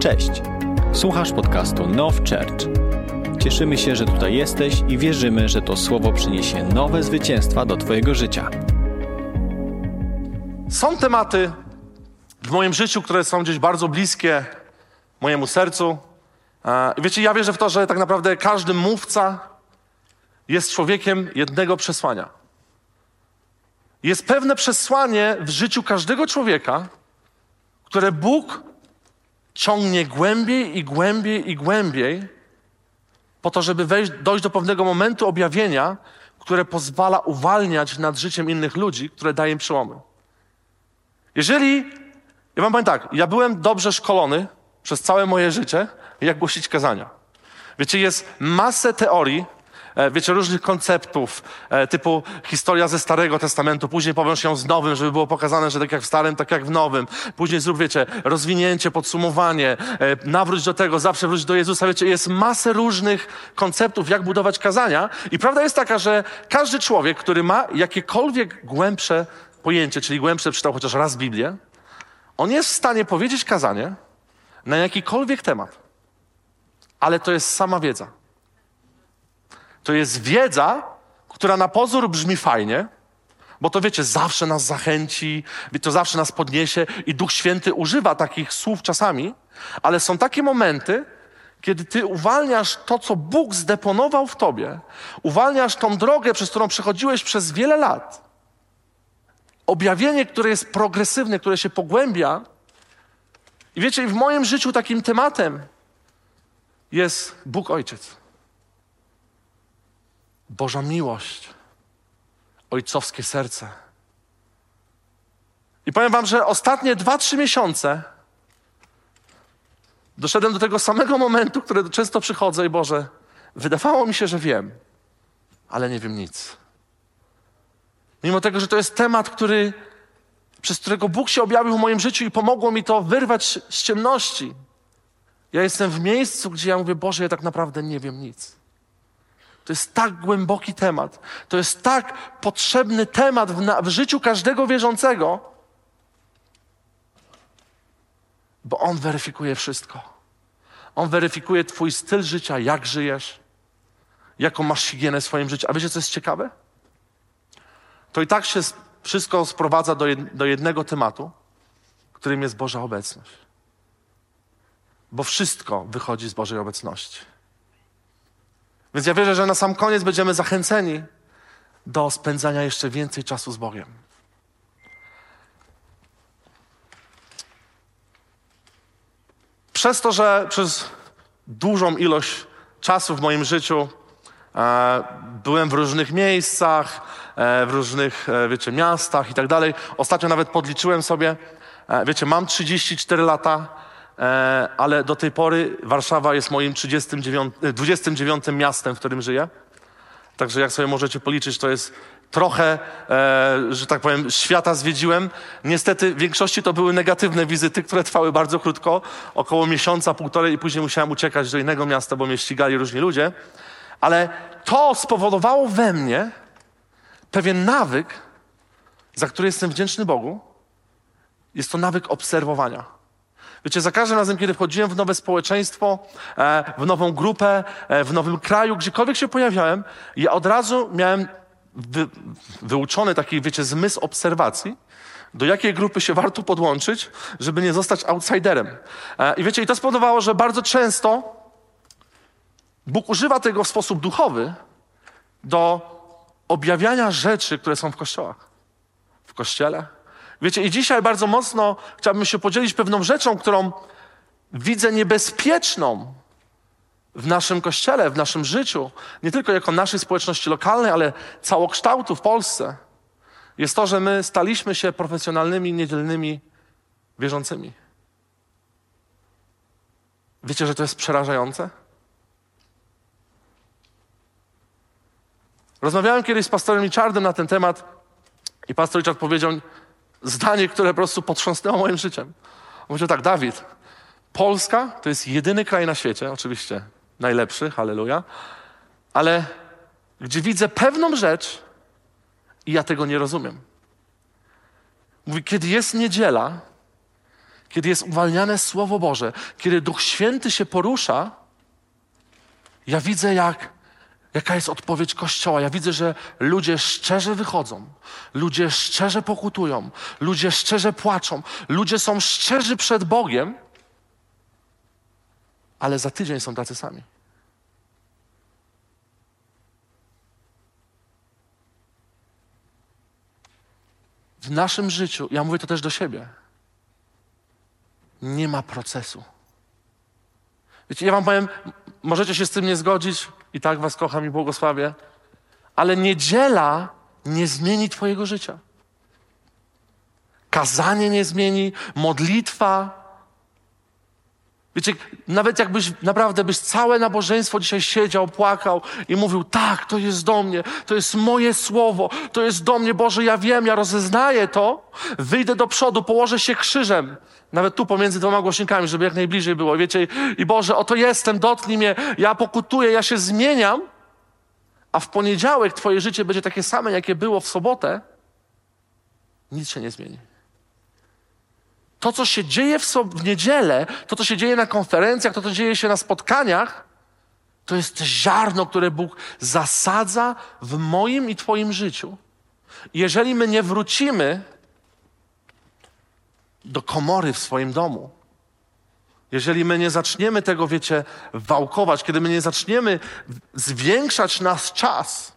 Cześć. Słuchasz podcastu Now Church. Cieszymy się, że tutaj jesteś i wierzymy, że to słowo przyniesie nowe zwycięstwa do Twojego życia. Są tematy w moim życiu, które są gdzieś bardzo bliskie mojemu sercu. E, wiecie, ja wierzę w to, że tak naprawdę każdy mówca jest człowiekiem jednego przesłania. Jest pewne przesłanie w życiu każdego człowieka, które Bóg ciągnie głębiej i głębiej i głębiej, po to, żeby wejść, dojść do pewnego momentu objawienia, które pozwala uwalniać nad życiem innych ludzi, które daje im przełomy. Jeżeli, ja wam powiem tak, ja byłem dobrze szkolony przez całe moje życie, jak głosić kazania. Wiecie, jest masę teorii, wiecie, różnych konceptów, e, typu historia ze Starego Testamentu, później powiąż ją z Nowym, żeby było pokazane, że tak jak w Starym, tak jak w Nowym. Później zrób, wiecie, rozwinięcie, podsumowanie, e, nawróć do tego, zawsze wróć do Jezusa. Wiecie, jest masę różnych konceptów, jak budować kazania i prawda jest taka, że każdy człowiek, który ma jakiekolwiek głębsze pojęcie, czyli głębsze przeczytał chociaż raz Biblię, on jest w stanie powiedzieć kazanie na jakikolwiek temat. Ale to jest sama wiedza. To jest wiedza, która na pozór brzmi fajnie, bo to wiecie, zawsze nas zachęci, to zawsze nas podniesie i Duch Święty używa takich słów czasami, ale są takie momenty, kiedy ty uwalniasz to, co Bóg zdeponował w tobie, uwalniasz tą drogę, przez którą przechodziłeś przez wiele lat. Objawienie, które jest progresywne, które się pogłębia. I wiecie, w moim życiu takim tematem jest Bóg Ojciec. Boża miłość, ojcowskie serce. I powiem Wam, że ostatnie dwa, trzy miesiące doszedłem do tego samego momentu, który często przychodzę i Boże, wydawało mi się, że wiem, ale nie wiem nic. Mimo tego, że to jest temat, który, przez którego Bóg się objawił w moim życiu i pomogło mi to wyrwać z ciemności. Ja jestem w miejscu, gdzie ja mówię, Boże, ja tak naprawdę nie wiem nic. To jest tak głęboki temat. To jest tak potrzebny temat w, na, w życiu każdego wierzącego, bo On weryfikuje wszystko. On weryfikuje Twój styl życia, jak żyjesz, jaką masz higienę w swoim życiu. A wiecie, co jest ciekawe? To i tak się wszystko sprowadza do, jed, do jednego tematu, którym jest Boża obecność. Bo wszystko wychodzi z Bożej obecności. Więc ja wierzę, że na sam koniec będziemy zachęceni do spędzania jeszcze więcej czasu z Bogiem. Przez to, że przez dużą ilość czasu w moim życiu e, byłem w różnych miejscach, e, w różnych, e, wiecie, miastach i tak dalej. Ostatnio nawet podliczyłem sobie, e, wiecie, mam 34 lata, ale do tej pory Warszawa jest moim 39, 29 miastem, w którym żyję. Także jak sobie możecie policzyć, to jest trochę, e, że tak powiem, świata zwiedziłem. Niestety w większości to były negatywne wizyty, które trwały bardzo krótko, około miesiąca, półtorej i później musiałem uciekać do innego miasta, bo mnie ścigali różni ludzie. Ale to spowodowało we mnie pewien nawyk, za który jestem wdzięczny Bogu. Jest to nawyk obserwowania. Wiecie, za każdym razem, kiedy wchodziłem w nowe społeczeństwo, e, w nową grupę, e, w nowym kraju, gdziekolwiek się pojawiałem, ja od razu miałem wy, wyuczony taki, wiecie, zmysł obserwacji, do jakiej grupy się warto podłączyć, żeby nie zostać outsiderem. E, I wiecie, i to spowodowało, że bardzo często Bóg używa tego w sposób duchowy do objawiania rzeczy, które są w kościołach. W kościele. Wiecie, i dzisiaj bardzo mocno chciałbym się podzielić pewną rzeczą, którą widzę niebezpieczną w naszym kościele, w naszym życiu, nie tylko jako naszej społeczności lokalnej, ale całokształtu w Polsce. Jest to, że my staliśmy się profesjonalnymi, niedzielnymi wierzącymi. Wiecie, że to jest przerażające? Rozmawiałem kiedyś z pastorem Richardem na ten temat i pastor Richard powiedział zdanie, które po prostu potrząsnęło moim życiem. Powiedział tak, Dawid, Polska to jest jedyny kraj na świecie, oczywiście najlepszy, halleluja, ale gdzie widzę pewną rzecz i ja tego nie rozumiem. Mówi, kiedy jest niedziela, kiedy jest uwalniane Słowo Boże, kiedy Duch Święty się porusza, ja widzę, jak, jaka jest odpowiedź Kościoła. Ja widzę, że ludzie szczerze wychodzą, ludzie szczerze pokutują, ludzie szczerze płaczą, ludzie są szczerzy przed Bogiem, ale za tydzień są tacy sami. W naszym życiu, ja mówię to też do siebie, nie ma procesu. Wiecie, ja wam powiem, możecie się z tym nie zgodzić, i tak was kocham i błogosławię, ale niedziela nie zmieni twojego życia. Kazanie nie zmieni, modlitwa. Wiecie, nawet jakbyś naprawdę byś całe nabożeństwo dzisiaj siedział, płakał i mówił, tak, to jest do mnie, to jest moje słowo, to jest do mnie, Boże, ja wiem, ja rozeznaję to, wyjdę do przodu, położę się krzyżem, nawet tu pomiędzy dwoma głośnikami, żeby jak najbliżej było. Wiecie, i Boże, oto jestem, dotknij mnie, ja pokutuję, ja się zmieniam, a w poniedziałek Twoje życie będzie takie same, jakie było w sobotę, nic się nie zmieni. To, co się dzieje w, so w niedzielę, to, co się dzieje na konferencjach, to, co dzieje się na spotkaniach, to jest ziarno, które Bóg zasadza w moim i Twoim życiu. Jeżeli my nie wrócimy do komory w swoim domu. Jeżeli my nie zaczniemy tego, wiecie, wałkować, kiedy my nie zaczniemy zwiększać nasz czas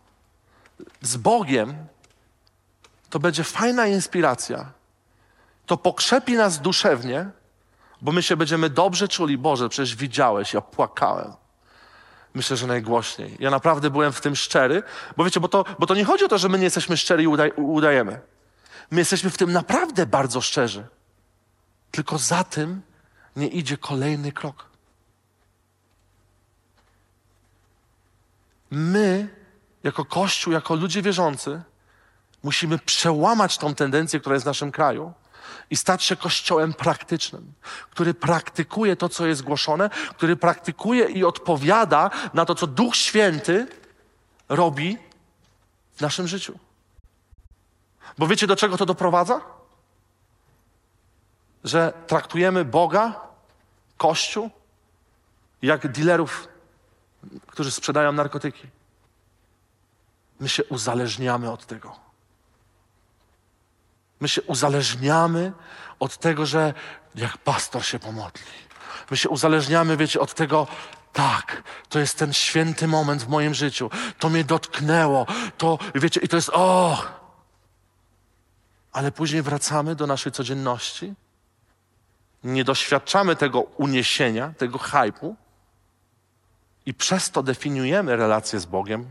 z Bogiem, to będzie fajna inspiracja. To pokrzepi nas duszewnie, bo my się będziemy dobrze czuli. Boże, przecież widziałeś, ja płakałem. Myślę, że najgłośniej. Ja naprawdę byłem w tym szczery, bo wiecie, bo to, bo to nie chodzi o to, że my nie jesteśmy szczery i udaj, udajemy. My jesteśmy w tym naprawdę bardzo szczerzy. Tylko za tym nie idzie kolejny krok. My, jako Kościół, jako ludzie wierzący, musimy przełamać tą tendencję, która jest w naszym kraju i stać się Kościołem praktycznym, który praktykuje to, co jest głoszone, który praktykuje i odpowiada na to, co Duch Święty robi w naszym życiu. Bo wiecie, do czego to doprowadza? że traktujemy Boga, Kościół, jak dealerów, którzy sprzedają narkotyki. My się uzależniamy od tego. My się uzależniamy od tego, że jak pastor się pomodli. My się uzależniamy, wiecie, od tego, tak, to jest ten święty moment w moim życiu. To mnie dotknęło. To, wiecie, i to jest, o! Ale później wracamy do naszej codzienności nie doświadczamy tego uniesienia, tego hypu i przez to definiujemy relacje z Bogiem,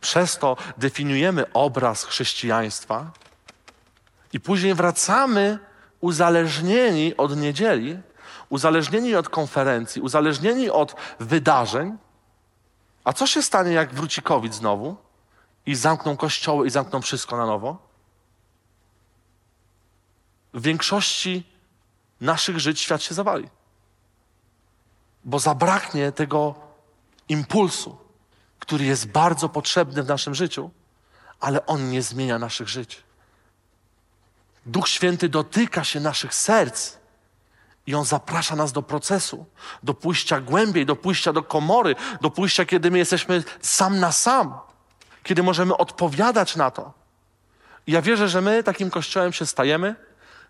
przez to definiujemy obraz chrześcijaństwa i później wracamy uzależnieni od niedzieli, uzależnieni od konferencji, uzależnieni od wydarzeń. A co się stanie, jak wróci COVID znowu i zamkną kościoły i zamkną wszystko na nowo? W większości naszych żyć świat się zawali. Bo zabraknie tego impulsu, który jest bardzo potrzebny w naszym życiu, ale on nie zmienia naszych żyć. Duch Święty dotyka się naszych serc i on zaprasza nas do procesu, do pójścia głębiej, do pójścia do komory, do pójścia, kiedy my jesteśmy sam na sam, kiedy możemy odpowiadać na to. I ja wierzę, że my takim kościołem się stajemy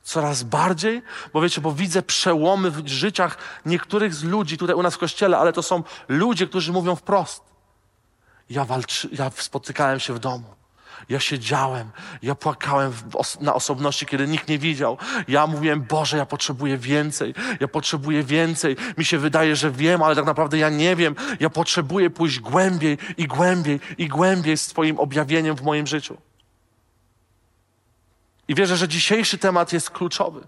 coraz bardziej, bo wiecie, bo widzę przełomy w życiach niektórych z ludzi tutaj u nas w kościele, ale to są ludzie, którzy mówią wprost. Ja, walczy, ja spotykałem się w domu. Ja siedziałem, ja płakałem os na osobności, kiedy nikt nie widział. Ja mówiłem, Boże, ja potrzebuję więcej, ja potrzebuję więcej. Mi się wydaje, że wiem, ale tak naprawdę ja nie wiem. Ja potrzebuję pójść głębiej i głębiej i głębiej z Twoim objawieniem w moim życiu. I wierzę, że dzisiejszy temat jest kluczowy.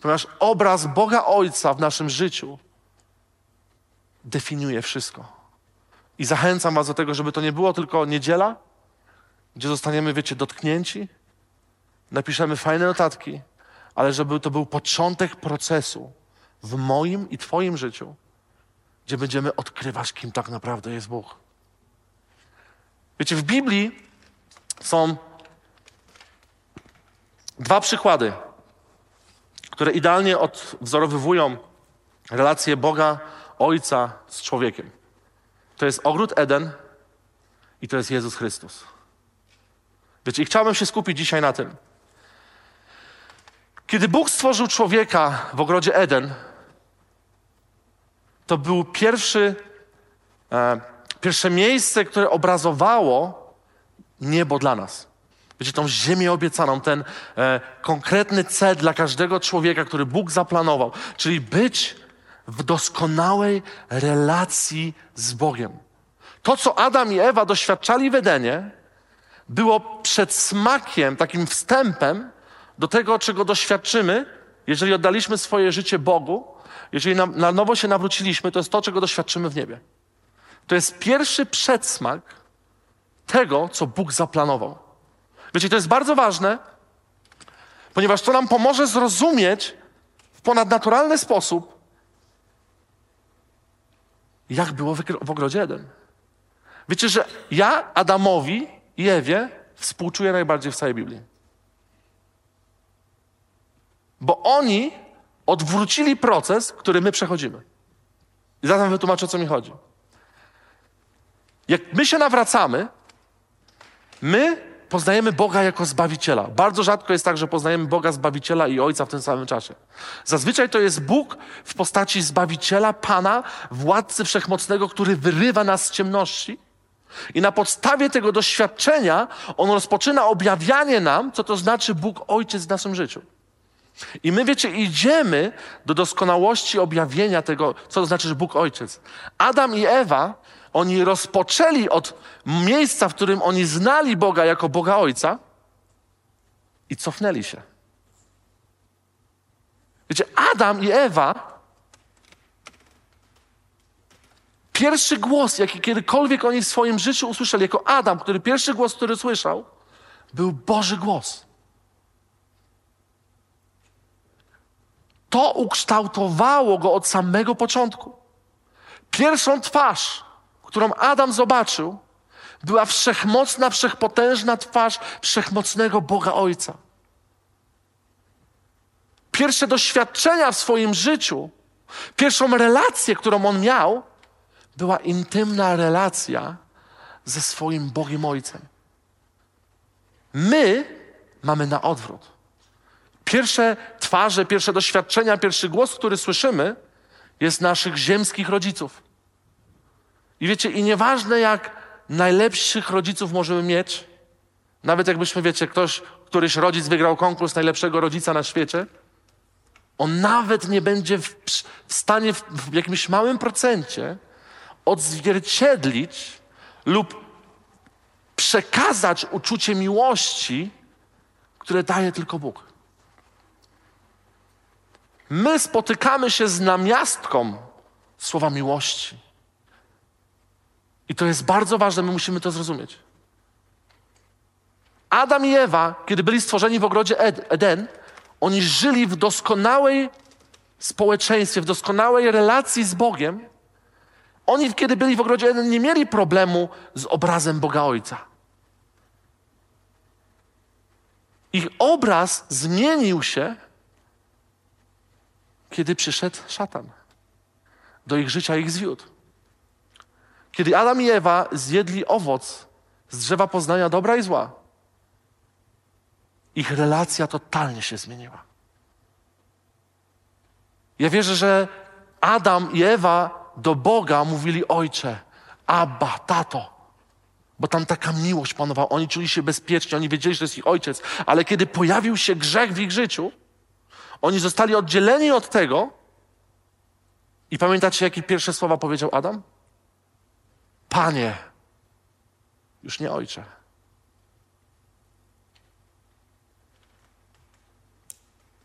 Ponieważ obraz Boga Ojca w naszym życiu definiuje wszystko. I zachęcam Was do tego, żeby to nie było tylko niedziela, gdzie zostaniemy, wiecie, dotknięci, napiszemy fajne notatki, ale żeby to był początek procesu w moim i Twoim życiu, gdzie będziemy odkrywać, kim tak naprawdę jest Bóg. Wiecie, w Biblii są Dwa przykłady. które idealnie odwzorowywują relację Boga, Ojca z człowiekiem. To jest ogród Eden i to jest Jezus Chrystus. Wiecie, i chciałbym się skupić dzisiaj na tym. Kiedy Bóg stworzył człowieka w ogrodzie Eden, to był pierwszy, e, pierwsze miejsce, które obrazowało niebo dla nas. Wiecie, tą ziemię obiecaną, ten e, konkretny cel dla każdego człowieka, który Bóg zaplanował, czyli być w doskonałej relacji z Bogiem. To, co Adam i Ewa doświadczali w Edenie, było przedsmakiem, takim wstępem do tego, czego doświadczymy, jeżeli oddaliśmy swoje życie Bogu, jeżeli na, na nowo się nawróciliśmy, to jest to, czego doświadczymy w niebie. To jest pierwszy przedsmak tego, co Bóg zaplanował. Wiecie, to jest bardzo ważne, ponieważ to nam pomoże zrozumieć w ponadnaturalny sposób, jak było w ogrodzie Eden. Wiecie, że ja Adamowi i Ewie współczuję najbardziej w całej Biblii. Bo oni odwrócili proces, który my przechodzimy. I zatem wytłumaczę, o co mi chodzi. Jak my się nawracamy, my poznajemy Boga jako Zbawiciela. Bardzo rzadko jest tak, że poznajemy Boga Zbawiciela i Ojca w tym samym czasie. Zazwyczaj to jest Bóg w postaci Zbawiciela, Pana, Władcy Wszechmocnego, który wyrywa nas z ciemności. I na podstawie tego doświadczenia On rozpoczyna objawianie nam, co to znaczy Bóg Ojciec w naszym życiu. I my, wiecie, idziemy do doskonałości objawienia tego, co to znaczy, Bóg Ojciec. Adam i Ewa, oni rozpoczęli od miejsca, w którym oni znali Boga jako Boga Ojca i cofnęli się. Wiecie, Adam i Ewa, pierwszy głos, jaki kiedykolwiek oni w swoim życiu usłyszeli, jako Adam, który pierwszy głos, który słyszał, był Boży głos. To ukształtowało go od samego początku. Pierwszą twarz, którą Adam zobaczył, była wszechmocna, wszechpotężna twarz wszechmocnego Boga Ojca. Pierwsze doświadczenia w swoim życiu, pierwszą relację, którą on miał, była intymna relacja ze swoim Bogiem Ojcem. My mamy na odwrót. Pierwsze twarze, pierwsze doświadczenia, pierwszy głos, który słyszymy, jest naszych ziemskich rodziców. I wiecie, i nieważne jak najlepszych rodziców możemy mieć, nawet jakbyśmy, wiecie, ktoś, któryś rodzic wygrał konkurs najlepszego rodzica na świecie, on nawet nie będzie w, w stanie w, w jakimś małym procencie odzwierciedlić lub przekazać uczucie miłości, które daje tylko Bóg. My spotykamy się z namiastką słowa miłości. I to jest bardzo ważne, my musimy to zrozumieć. Adam i Ewa, kiedy byli stworzeni w ogrodzie Eden, oni żyli w doskonałej społeczeństwie, w doskonałej relacji z Bogiem. Oni, kiedy byli w ogrodzie Eden, nie mieli problemu z obrazem Boga Ojca. Ich obraz zmienił się kiedy przyszedł szatan. Do ich życia ich zwiódł. Kiedy Adam i Ewa zjedli owoc z drzewa poznania dobra i zła, ich relacja totalnie się zmieniła. Ja wierzę, że Adam i Ewa do Boga mówili Ojcze, Abba, tato. Bo tam taka miłość panowała. Oni czuli się bezpiecznie, oni wiedzieli, że jest ich ojciec. Ale kiedy pojawił się grzech w ich życiu, oni zostali oddzieleni od tego. I pamiętacie, jakie pierwsze słowa powiedział Adam? Panie, już nie ojcze.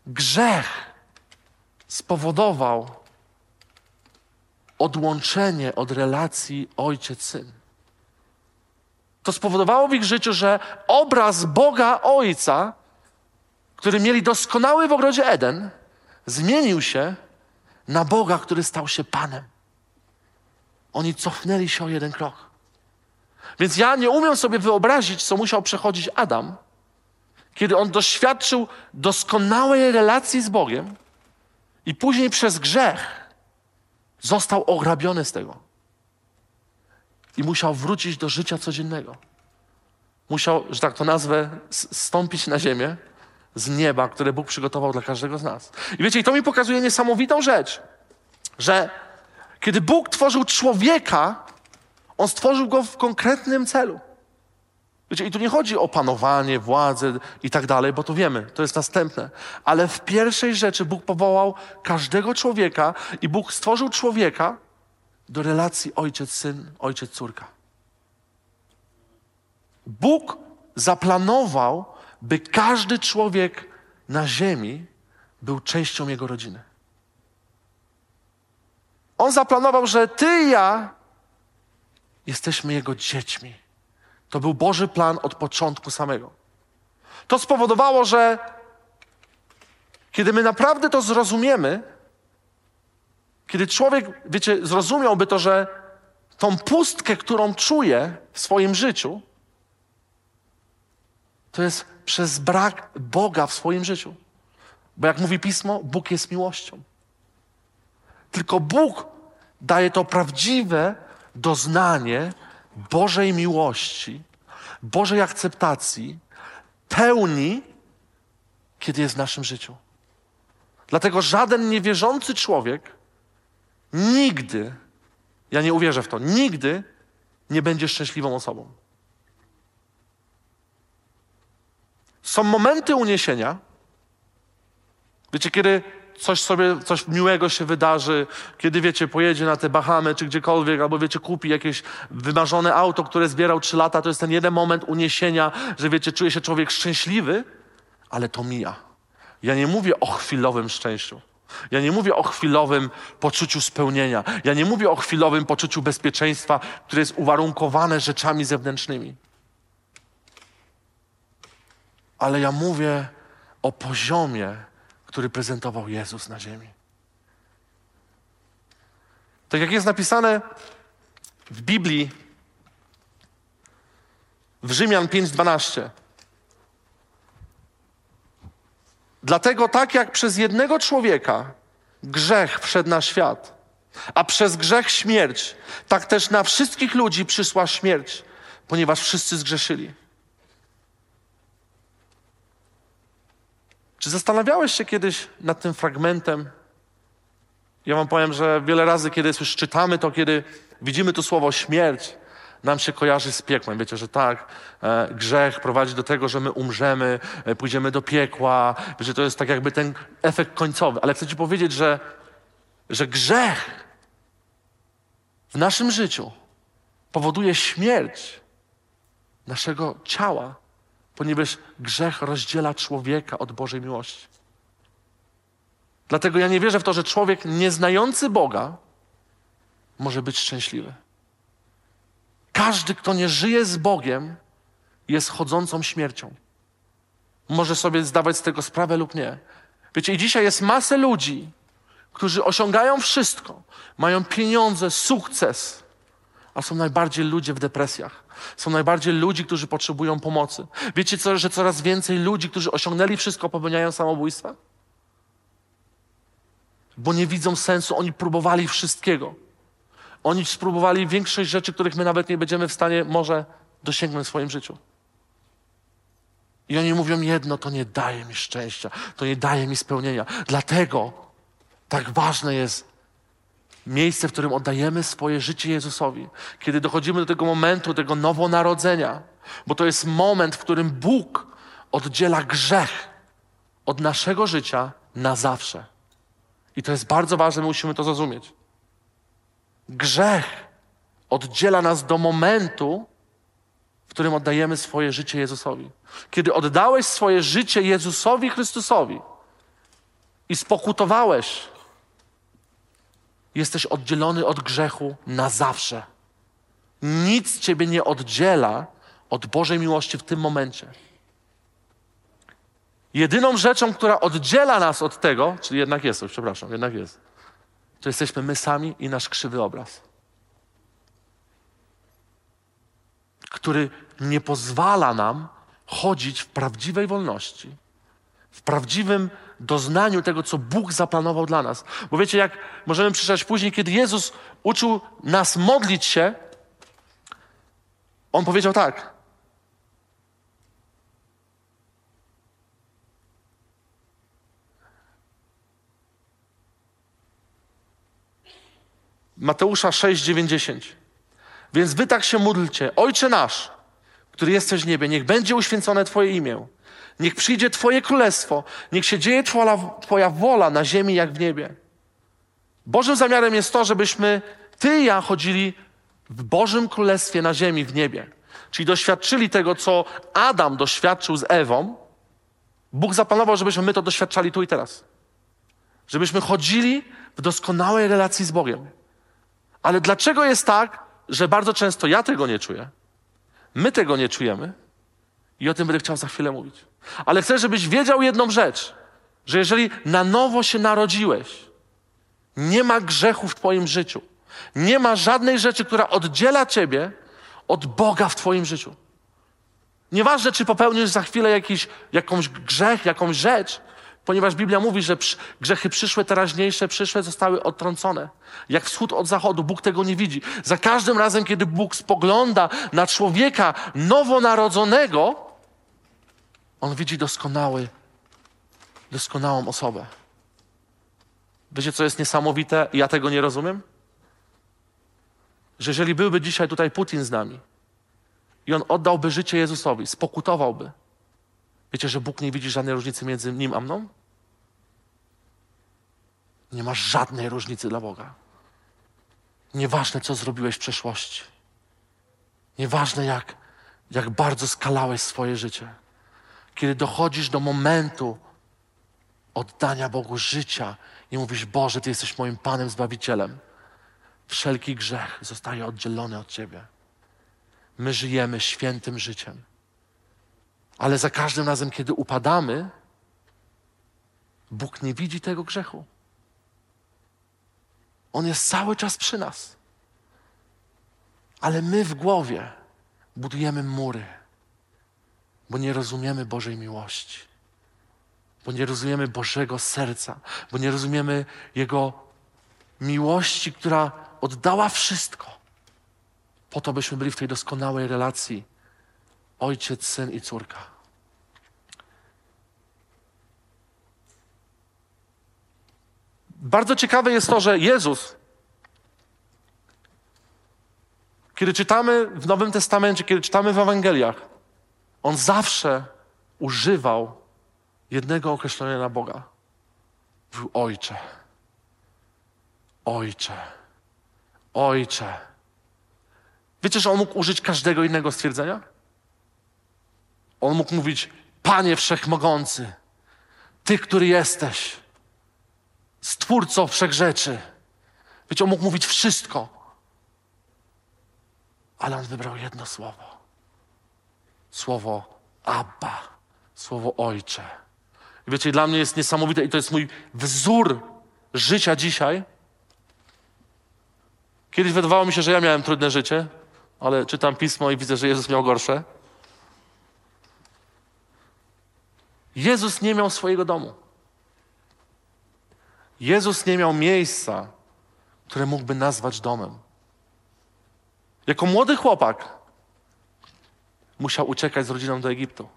Grzech spowodował odłączenie od relacji ojciec-syn. To spowodowało w ich życiu, że obraz Boga Ojca który mieli doskonały w ogrodzie Eden, zmienił się na Boga, który stał się Panem. Oni cofnęli się o jeden krok. Więc ja nie umiem sobie wyobrazić, co musiał przechodzić Adam, kiedy on doświadczył doskonałej relacji z Bogiem, I później przez grzech został ograbiony z tego. I musiał wrócić do życia codziennego. Musiał, że tak to nazwę, stąpić na ziemię z nieba, które Bóg przygotował dla każdego z nas. I wiecie, i to mi pokazuje niesamowitą rzecz, że kiedy Bóg tworzył człowieka, on stworzył go w konkretnym celu. Wiecie, i tu nie chodzi o panowanie, władzę i tak dalej, bo to wiemy, to jest następne. Ale w pierwszej rzeczy Bóg powołał każdego człowieka i Bóg stworzył człowieka do relacji ojciec-syn, ojciec-córka. Bóg zaplanował, by każdy człowiek na ziemi był częścią jego rodziny. On zaplanował, że ty i ja jesteśmy jego dziećmi. To był Boży plan od początku samego. To spowodowało, że kiedy my naprawdę to zrozumiemy, kiedy człowiek, wiecie, zrozumiałby to, że tą pustkę, którą czuje w swoim życiu, to jest przez brak Boga w swoim życiu. Bo jak mówi pismo, Bóg jest miłością. Tylko Bóg daje to prawdziwe doznanie Bożej miłości, Bożej akceptacji, pełni, kiedy jest w naszym życiu. Dlatego żaden niewierzący człowiek nigdy, ja nie uwierzę w to, nigdy nie będzie szczęśliwą osobą. Są momenty uniesienia, wiecie, kiedy coś sobie, coś miłego się wydarzy, kiedy wiecie, pojedzie na te Bahamy czy gdziekolwiek, albo wiecie, kupi jakieś wymarzone auto, które zbierał trzy lata, to jest ten jeden moment uniesienia, że wiecie, czuje się człowiek szczęśliwy, ale to mija. Ja nie mówię o chwilowym szczęściu. Ja nie mówię o chwilowym poczuciu spełnienia. Ja nie mówię o chwilowym poczuciu bezpieczeństwa, które jest uwarunkowane rzeczami zewnętrznymi. Ale ja mówię o poziomie, który prezentował Jezus na ziemi. Tak jak jest napisane w Biblii, w Rzymian 5:12. Dlatego tak jak przez jednego człowieka grzech wszedł na świat, a przez grzech śmierć, tak też na wszystkich ludzi przyszła śmierć, ponieważ wszyscy zgrzeszyli. Czy zastanawiałeś się kiedyś nad tym fragmentem? Ja wam powiem, że wiele razy, kiedy już czytamy to, kiedy widzimy to słowo śmierć, nam się kojarzy z piekłem. Wiecie, że tak, e, grzech prowadzi do tego, że my umrzemy, e, pójdziemy do piekła. Wiecie, to jest tak jakby ten efekt końcowy. Ale chcę ci powiedzieć, że, że grzech w naszym życiu powoduje śmierć naszego ciała, ponieważ grzech rozdziela człowieka od Bożej miłości. Dlatego ja nie wierzę w to, że człowiek nieznający Boga może być szczęśliwy. Każdy, kto nie żyje z Bogiem, jest chodzącą śmiercią. Może sobie zdawać z tego sprawę lub nie. Wiecie, i dzisiaj jest masę ludzi, którzy osiągają wszystko, mają pieniądze, sukces, a są najbardziej ludzie w depresjach. Są najbardziej ludzi, którzy potrzebują pomocy. Wiecie, co, że coraz więcej ludzi, którzy osiągnęli wszystko, popełniają samobójstwa? Bo nie widzą sensu, oni próbowali wszystkiego. Oni spróbowali większość rzeczy, których my nawet nie będziemy w stanie może dosięgnąć w swoim życiu. I oni mówią jedno, to nie daje mi szczęścia, to nie daje mi spełnienia. Dlatego tak ważne jest miejsce, w którym oddajemy swoje życie Jezusowi, kiedy dochodzimy do tego momentu, tego nowonarodzenia, bo to jest moment, w którym Bóg oddziela grzech od naszego życia na zawsze. I to jest bardzo ważne, musimy to zrozumieć. Grzech oddziela nas do momentu, w którym oddajemy swoje życie Jezusowi. Kiedy oddałeś swoje życie Jezusowi Chrystusowi i spokutowałeś, jesteś oddzielony od grzechu na zawsze. Nic ciebie nie oddziela od Bożej miłości w tym momencie. Jedyną rzeczą, która oddziela nas od tego, czyli jednak jest, przepraszam, jednak jest, to jesteśmy my sami i nasz krzywy obraz, który nie pozwala nam chodzić w prawdziwej wolności, w prawdziwym doznaniu tego, co Bóg zaplanował dla nas. Bo wiecie, jak możemy przeczytać później, kiedy Jezus uczył nas modlić się, On powiedział tak. Mateusza 6, 9, 10. Więc wy tak się módlcie. Ojcze nasz, który jesteś w niebie, niech będzie uświęcone Twoje imię. Niech przyjdzie Twoje królestwo. Niech się dzieje twoja, twoja wola na ziemi jak w niebie. Bożym zamiarem jest to, żebyśmy Ty i ja chodzili w Bożym Królestwie na ziemi, w niebie. Czyli doświadczyli tego, co Adam doświadczył z Ewą. Bóg zaplanował, żebyśmy my to doświadczali tu i teraz. Żebyśmy chodzili w doskonałej relacji z Bogiem. Ale dlaczego jest tak, że bardzo często ja tego nie czuję? My tego nie czujemy i o tym będę chciał za chwilę mówić. Ale chcę, żebyś wiedział jedną rzecz, że jeżeli na nowo się narodziłeś, nie ma grzechu w Twoim życiu. Nie ma żadnej rzeczy, która oddziela Ciebie od Boga w Twoim życiu. Nieważne, czy popełnisz za chwilę jakiś, jakąś grzech, jakąś rzecz, ponieważ Biblia mówi, że grzechy przyszłe, teraźniejsze, przyszłe zostały odtrącone. Jak wschód od zachodu, Bóg tego nie widzi. Za każdym razem, kiedy Bóg spogląda na człowieka nowonarodzonego, on widzi doskonały, doskonałą osobę. Wiecie, co jest niesamowite? Ja tego nie rozumiem. Że jeżeli byłby dzisiaj tutaj Putin z nami i on oddałby życie Jezusowi, spokutowałby, Wiecie, że Bóg nie widzi żadnej różnicy między nim a mną? Nie masz żadnej różnicy dla Boga. Nieważne, co zrobiłeś w przeszłości. Nieważne, jak, jak bardzo skalałeś swoje życie. Kiedy dochodzisz do momentu oddania Bogu życia i mówisz: Boże, Ty jesteś moim Panem, Zbawicielem, wszelki grzech zostaje oddzielony od Ciebie. My żyjemy świętym życiem. Ale za każdym razem, kiedy upadamy, Bóg nie widzi tego grzechu. On jest cały czas przy nas. Ale my w głowie budujemy mury, bo nie rozumiemy Bożej miłości, bo nie rozumiemy Bożego serca, bo nie rozumiemy Jego miłości, która oddała wszystko, po to, byśmy byli w tej doskonałej relacji ojciec, syn i córka. Bardzo ciekawe jest to, że Jezus, kiedy czytamy w Nowym Testamencie, kiedy czytamy w Ewangeliach, on zawsze używał jednego określenia na Boga. Był Ojcze. Ojcze. Ojcze. Wiecie, że on mógł użyć każdego innego stwierdzenia? On mógł mówić: Panie Wszechmogący, Ty, który jesteś, Stwórco wszechrzeczy. Wiecie, on mógł mówić wszystko, ale on wybrał jedno słowo. Słowo Abba, słowo Ojcze. I wiecie, dla mnie jest niesamowite i to jest mój wzór życia dzisiaj. Kiedyś wydawało mi się, że ja miałem trudne życie, ale czytam pismo i widzę, że Jezus miał gorsze. Jezus nie miał swojego domu. Jezus nie miał miejsca, które mógłby nazwać domem. Jako młody chłopak musiał uciekać z rodziną do Egiptu.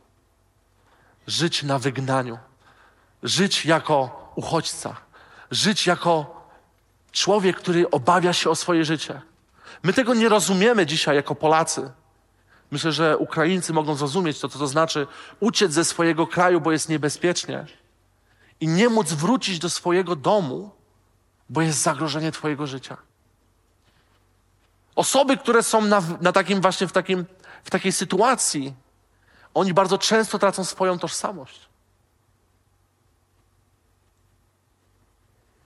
Żyć na wygnaniu. Żyć jako uchodźca. Żyć jako człowiek, który obawia się o swoje życie. My tego nie rozumiemy dzisiaj jako Polacy. Myślę, że Ukraińcy mogą zrozumieć to, co to znaczy uciec ze swojego kraju, bo jest niebezpiecznie i nie móc wrócić do swojego domu, bo jest zagrożenie Twojego życia. Osoby, które są na, na takim właśnie w, takim, w takiej sytuacji, oni bardzo często tracą swoją tożsamość.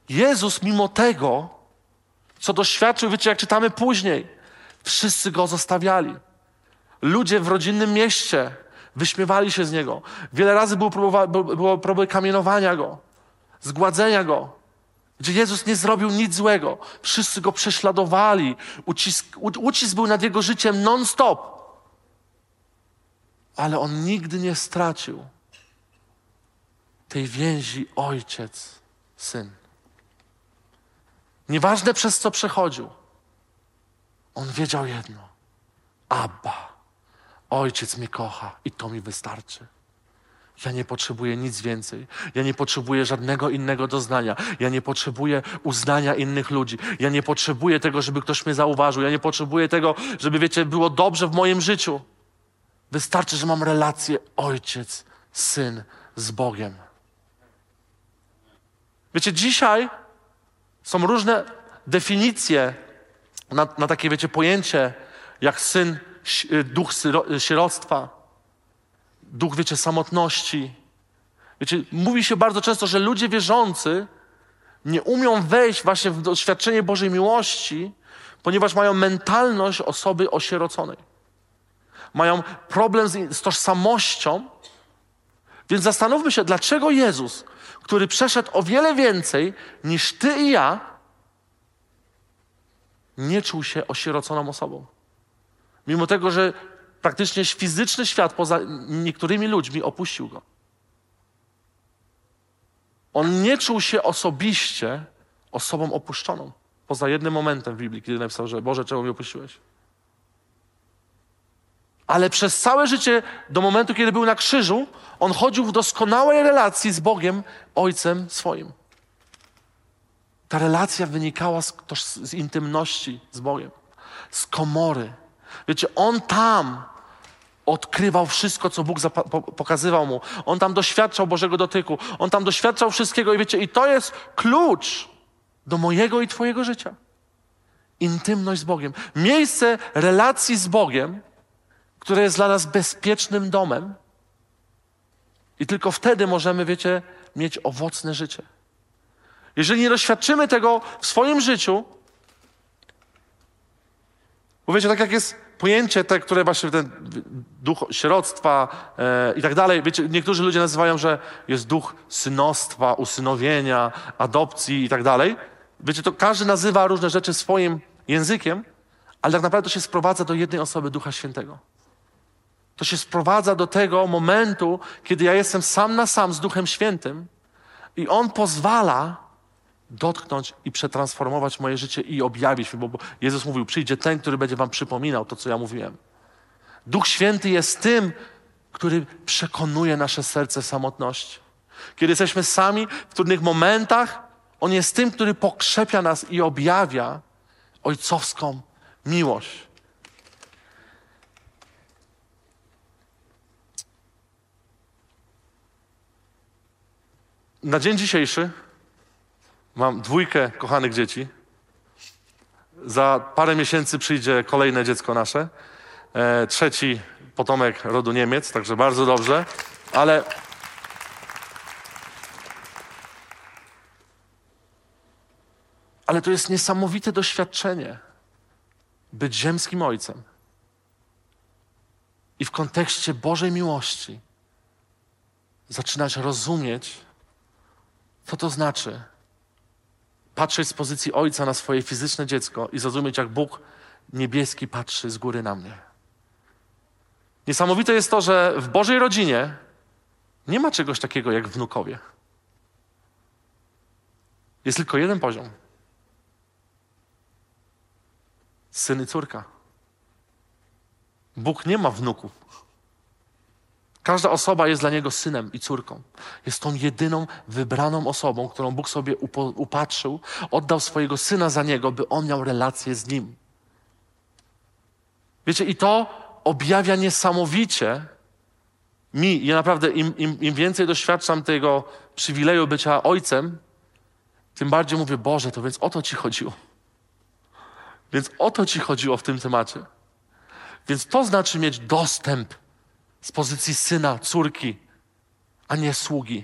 Jezus, mimo tego, co doświadczył, wiecie, jak czytamy później, wszyscy go zostawiali. Ludzie w rodzinnym mieście wyśmiewali się z niego. Wiele razy było, próbowa, było próby kamienowania go, zgładzenia go, gdzie Jezus nie zrobił nic złego. Wszyscy go prześladowali. Ucisk, ucisk był nad jego życiem non-stop. Ale on nigdy nie stracił tej więzi ojciec, syn. Nieważne przez co przechodził, on wiedział jedno: Abba, ojciec mnie kocha i to mi wystarczy. Ja nie potrzebuję nic więcej. Ja nie potrzebuję żadnego innego doznania. Ja nie potrzebuję uznania innych ludzi. Ja nie potrzebuję tego, żeby ktoś mnie zauważył. Ja nie potrzebuję tego, żeby, wiecie, było dobrze w moim życiu. Wystarczy, że mam relację ojciec, syn z Bogiem. Wiecie, dzisiaj są różne definicje na, na takie, wiecie, pojęcie jak syn, duch sieroctwa duch, wiecie, samotności. Wiecie, mówi się bardzo często, że ludzie wierzący nie umią wejść właśnie w doświadczenie Bożej miłości, ponieważ mają mentalność osoby osieroconej. Mają problem z, z tożsamością. Więc zastanówmy się, dlaczego Jezus, który przeszedł o wiele więcej niż ty i ja, nie czuł się osieroconą osobą. Mimo tego, że praktycznie fizyczny świat poza niektórymi ludźmi opuścił go. On nie czuł się osobiście osobą opuszczoną. Poza jednym momentem w Biblii, kiedy napisał, że Boże, czemu mnie opuściłeś? Ale przez całe życie, do momentu, kiedy był na krzyżu, on chodził w doskonałej relacji z Bogiem, Ojcem swoim. Ta relacja wynikała z, z intymności z Bogiem, z komory. Wiecie, on tam odkrywał wszystko, co Bóg pokazywał mu. On tam doświadczał Bożego dotyku. On tam doświadczał wszystkiego i wiecie, i to jest klucz do mojego i Twojego życia. Intymność z Bogiem. Miejsce relacji z Bogiem, które jest dla nas bezpiecznym domem. I tylko wtedy możemy, wiecie, mieć owocne życie. Jeżeli nie doświadczymy tego w swoim życiu, bo wiecie, tak jak jest pojęcie te, które właśnie ten duch sieroctwa e, i tak dalej, wiecie, niektórzy ludzie nazywają, że jest duch synostwa, usynowienia, adopcji i tak dalej. Wiecie, to każdy nazywa różne rzeczy swoim językiem, ale tak naprawdę to się sprowadza do jednej osoby, Ducha Świętego. To się sprowadza do tego momentu, kiedy ja jestem sam na sam z Duchem Świętym i On pozwala dotknąć i przetransformować moje życie i objawić mi, bo Jezus mówił, przyjdzie ten, który będzie wam przypominał to, co ja mówiłem. Duch Święty jest tym, który przekonuje nasze serce samotności. Kiedy jesteśmy sami w trudnych momentach, On jest tym, który pokrzepia nas i objawia ojcowską miłość. Na dzień dzisiejszy Mam dwójkę kochanych dzieci. Za parę miesięcy przyjdzie kolejne dziecko nasze. E, trzeci potomek rodu Niemiec, także bardzo dobrze. Ale Ale to jest niesamowite doświadczenie być ziemskim ojcem. I w kontekście Bożej miłości zaczynać rozumieć, co to znaczy patrzeć z pozycji ojca na swoje fizyczne dziecko i zrozumieć, jak Bóg niebieski patrzy z góry na mnie. Niesamowite jest to, że w Bożej rodzinie nie ma czegoś takiego jak wnukowie. Jest tylko jeden poziom. Syn i córka. Bóg nie ma wnuków. Każda osoba jest dla niego synem i córką. Jest tą jedyną wybraną osobą, którą Bóg sobie upatrzył, oddał swojego syna za niego, by on miał relację z nim. Wiecie, i to objawia niesamowicie mi, ja naprawdę im, im, im więcej doświadczam tego przywileju bycia ojcem, tym bardziej mówię, Boże, to więc o to ci chodziło. Więc o to ci chodziło w tym temacie. Więc to znaczy mieć dostęp z pozycji syna, córki, a nie sługi.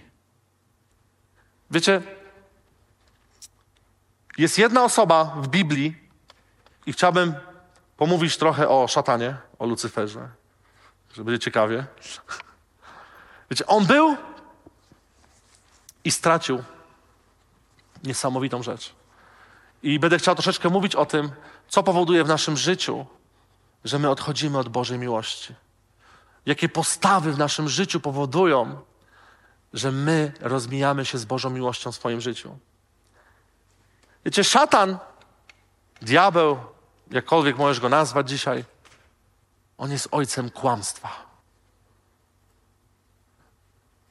Wiecie, jest jedna osoba w Biblii i chciałbym pomówić trochę o szatanie, o Lucyferze, żeby będzie ciekawie. Wiecie, on był i stracił niesamowitą rzecz. I będę chciał troszeczkę mówić o tym, co powoduje w naszym życiu, że my odchodzimy od Bożej miłości jakie postawy w naszym życiu powodują, że my rozmijamy się z Bożą miłością w swoim życiu. Wiecie, szatan, diabeł, jakkolwiek możesz go nazwać dzisiaj, on jest ojcem kłamstwa.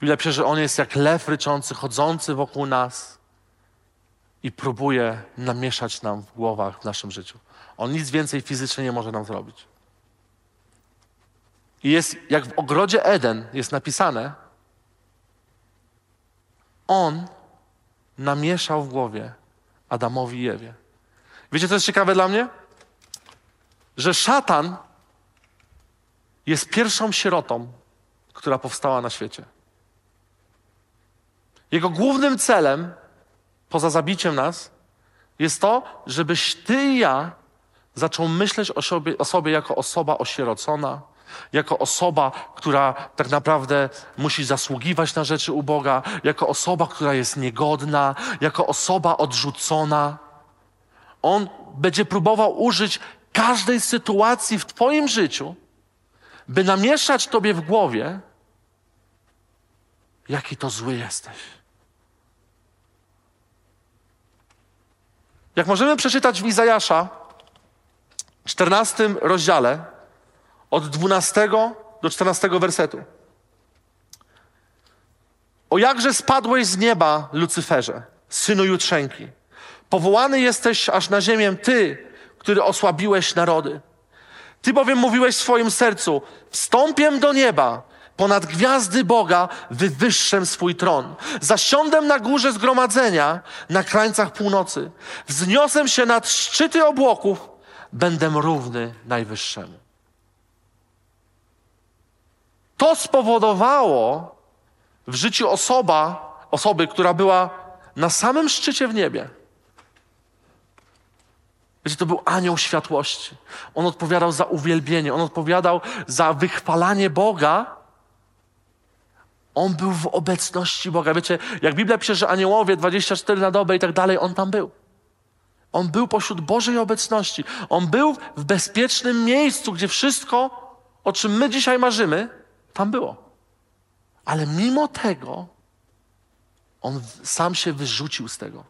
Biblia że on jest jak lew ryczący, chodzący wokół nas i próbuje namieszać nam w głowach w naszym życiu. On nic więcej fizycznie nie może nam zrobić. I jest, jak w ogrodzie Eden jest napisane, on namieszał w głowie Adamowi i Ewie. Wiecie, co jest ciekawe dla mnie? Że szatan jest pierwszą sierotą, która powstała na świecie. Jego głównym celem, poza zabiciem nas, jest to, żebyś ty i ja zaczął myśleć o sobie, o sobie jako osoba osierocona, jako osoba, która tak naprawdę musi zasługiwać na rzeczy u Boga, jako osoba, która jest niegodna, jako osoba odrzucona. On będzie próbował użyć każdej sytuacji w Twoim życiu, by namieszać Tobie w głowie, jaki to zły jesteś. Jak możemy przeczytać w Izajasza, 14 rozdziale, od 12 do 14 wersetu. O jakże spadłeś z nieba, Lucyferze, synu jutrzenki. Powołany jesteś aż na ziemię ty, który osłabiłeś narody. Ty bowiem mówiłeś w swoim sercu, wstąpię do nieba, ponad gwiazdy Boga wywyższę swój tron. Zasiądę na górze zgromadzenia, na krańcach północy. Wzniosę się nad szczyty obłoków, będę równy Najwyższemu. To spowodowało w życiu osoba, osoby, która była na samym szczycie w niebie. Wiecie, to był anioł światłości. On odpowiadał za uwielbienie, on odpowiadał za wychwalanie Boga. On był w obecności Boga. Wiecie, jak Biblia pisze, że aniołowie 24 na dobę i tak dalej, on tam był. On był pośród Bożej obecności. On był w bezpiecznym miejscu, gdzie wszystko, o czym my dzisiaj marzymy, tam było. Ale mimo tego, on sam się wyrzucił z tego.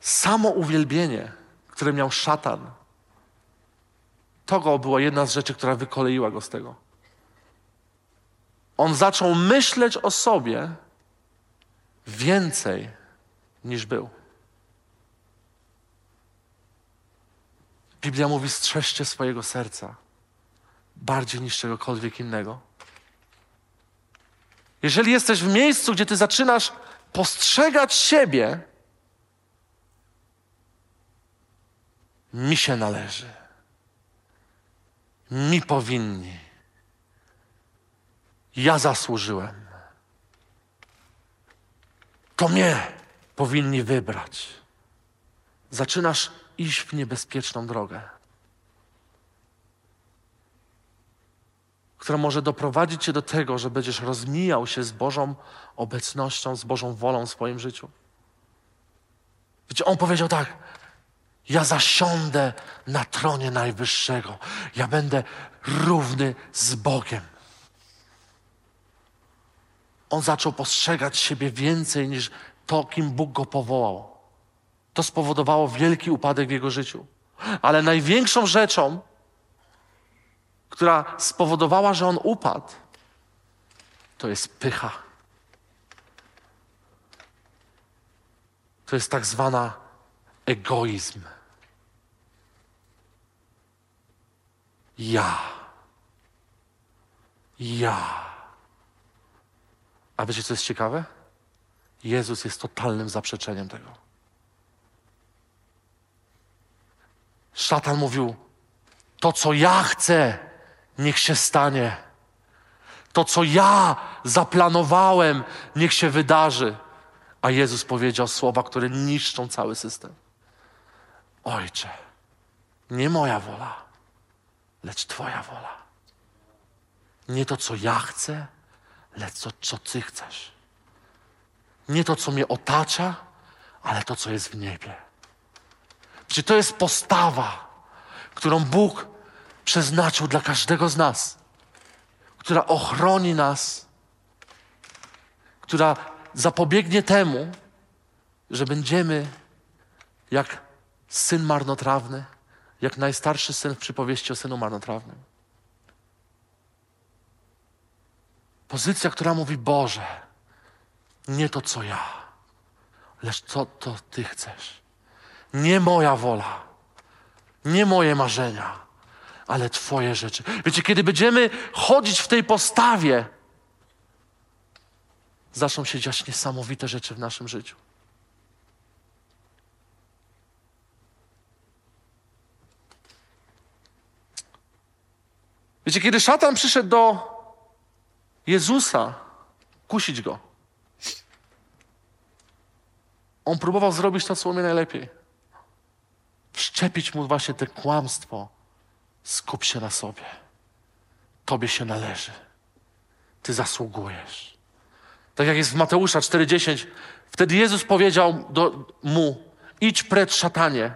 Samo uwielbienie, które miał szatan, to była jedna z rzeczy, która wykoleiła go z tego. On zaczął myśleć o sobie więcej niż był. Biblia mówi: strzeżcie swojego serca bardziej niż czegokolwiek innego. Jeżeli jesteś w miejscu, gdzie ty zaczynasz postrzegać siebie, mi się należy, mi powinni, ja zasłużyłem, to mnie powinni wybrać. Zaczynasz iść w niebezpieczną drogę, która może doprowadzić cię do tego, że będziesz rozmijał się z Bożą obecnością, z Bożą wolą w swoim życiu. Wiecie, on powiedział tak: Ja zasiądę na tronie najwyższego, ja będę równy z Bogiem. On zaczął postrzegać siebie więcej niż to, kim Bóg go powołał. To spowodowało wielki upadek w jego życiu. Ale największą rzeczą, która spowodowała, że on upadł, to jest pycha. To jest tak zwana egoizm. Ja. Ja. A wiecie, co jest ciekawe? Jezus jest totalnym zaprzeczeniem tego. Szatan mówił: To, co ja chcę, niech się stanie. To, co ja zaplanowałem, niech się wydarzy. A Jezus powiedział słowa, które niszczą cały system. Ojcze, nie moja wola, lecz Twoja wola. Nie to, co ja chcę, lecz to, co Ty chcesz. Nie to, co mnie otacza, ale to, co jest w niebie. Czy to jest postawa, którą Bóg przeznaczył dla każdego z nas, która ochroni nas, która zapobiegnie temu, że będziemy jak syn marnotrawny, jak najstarszy syn w przypowieści o synu marnotrawnym. Pozycja, która mówi: Boże, nie to co ja, lecz co to Ty chcesz. Nie moja wola, nie moje marzenia, ale Twoje rzeczy. Wiecie, kiedy będziemy chodzić w tej postawie, zaczną się dziać niesamowite rzeczy w naszym życiu. Wiecie, kiedy szatan przyszedł do Jezusa, kusić go, on próbował zrobić to, co umie najlepiej. Wszczepić mu właśnie te kłamstwo. Skup się na sobie. Tobie się należy. Ty zasługujesz. Tak jak jest w Mateusza 4:10, wtedy Jezus powiedział do, mu: Idź precz, szatanie.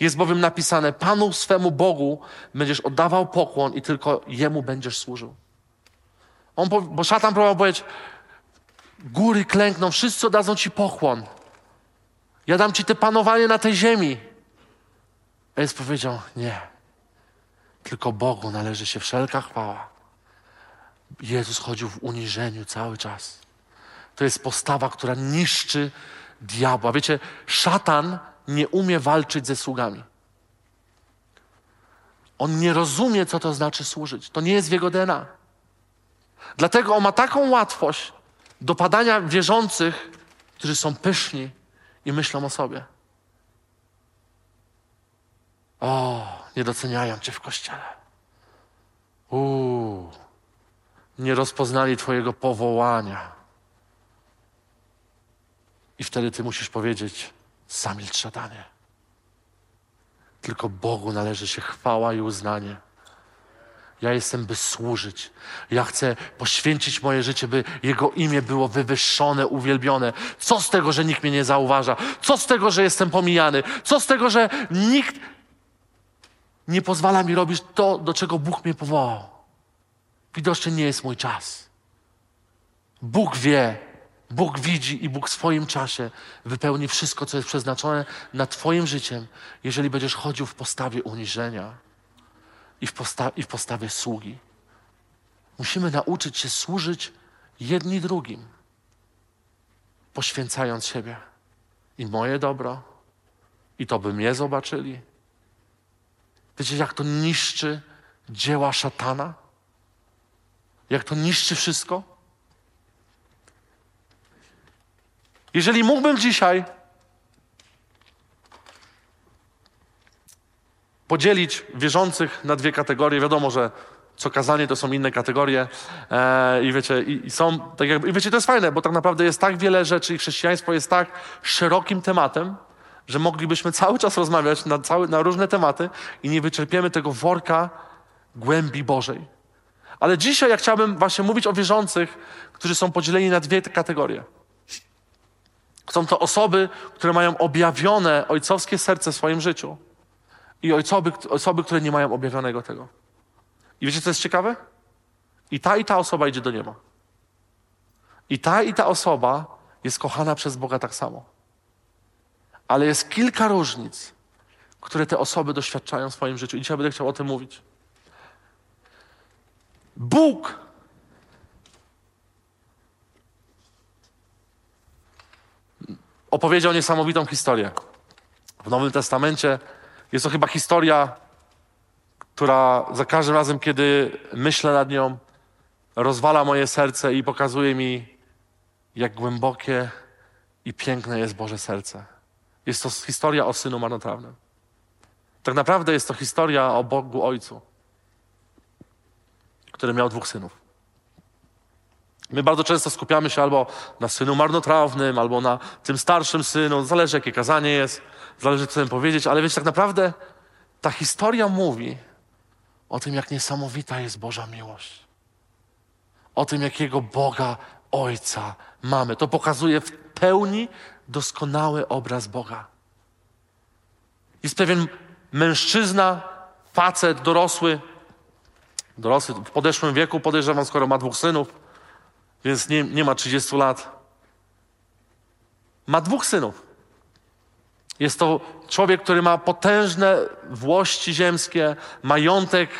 Jest bowiem napisane: Panu swemu Bogu będziesz oddawał pokłon i tylko jemu będziesz służył. On, bo szatan próbował powiedzieć: Góry klękną, wszyscy oddadzą ci pokłon. Ja dam ci te panowanie na tej ziemi. A Jezus powiedział: Nie. Tylko Bogu należy się wszelka chwała. Jezus chodził w uniżeniu cały czas. To jest postawa, która niszczy diabła. Wiecie, szatan nie umie walczyć ze sługami. On nie rozumie, co to znaczy służyć. To nie jest w jego DNA. Dlatego on ma taką łatwość dopadania wierzących, którzy są pyszni i myślą o sobie. O, nie doceniają cię w kościele. Uuu, nie rozpoznali twojego powołania. I wtedy ty musisz powiedzieć, zamilcz szatanie. Tylko Bogu należy się chwała i uznanie. Ja jestem, by służyć. Ja chcę poświęcić moje życie, by Jego imię było wywyższone, uwielbione. Co z tego, że nikt mnie nie zauważa? Co z tego, że jestem pomijany? Co z tego, że nikt nie pozwala mi robić to, do czego Bóg mnie powołał? Widocznie nie jest mój czas. Bóg wie, Bóg widzi i Bóg w swoim czasie wypełni wszystko, co jest przeznaczone nad Twoim życiem, jeżeli będziesz chodził w postawie uniżenia i w, posta- i w postawie sługi. Musimy nauczyć się służyć jedni drugim, poświęcając siebie i moje dobro, i to by mnie zobaczyli. Wiecie, jak to niszczy dzieła szatana? Jak to niszczy wszystko? Jeżeli mógłbym dzisiaj podzielić wierzących na dwie kategorie, wiadomo, że co kazanie to są inne kategorie e, i wiecie, i, i są, tak jakby, i wiecie, to jest fajne, bo tak naprawdę jest tak wiele rzeczy i chrześcijaństwo jest tak szerokim tematem, że moglibyśmy cały czas rozmawiać na, cały, na różne tematy i nie wyczerpiemy tego worka głębi Bożej. Ale dzisiaj ja chciałbym właśnie mówić o wierzących, którzy są podzieleni na dwie kategorie. Są to osoby, które mają objawione ojcowskie serce w swoim życiu i osoby, osoby, które nie mają objawionego tego. I wiecie, co jest ciekawe? I ta, i ta osoba idzie do nieba. I ta, i ta osoba jest kochana przez Boga tak samo. Ale jest kilka różnic, które te osoby doświadczają w swoim życiu. I dzisiaj będę chciał o tym mówić. Bóg opowiedział niesamowitą historię. W Nowym Testamencie jest to chyba historia, która za każdym razem, kiedy myślę nad nią, rozwala moje serce i pokazuje mi, jak głębokie i piękne jest Boże serce. Jest to historia o synu marnotrawnym. Tak naprawdę jest to historia o Bogu Ojcu, który miał dwóch synów. My bardzo często skupiamy się albo na synu marnotrawnym, albo na tym starszym synu. Zależy, jakie kazanie jest, zależy, co chcemy powiedzieć, ale wiecie, tak naprawdę ta historia mówi o tym, jak niesamowita jest Boża miłość. O tym, jakiego Boga Ojca mamy. To pokazuje w pełni doskonały obraz Boga. Jest pewien mężczyzna, facet, dorosły, dorosły w podeszłym wieku, podejrzewam, skoro ma dwóch synów, więc nie, nie ma 30 lat. Ma dwóch synów. Jest to człowiek, który ma potężne włości ziemskie, majątek,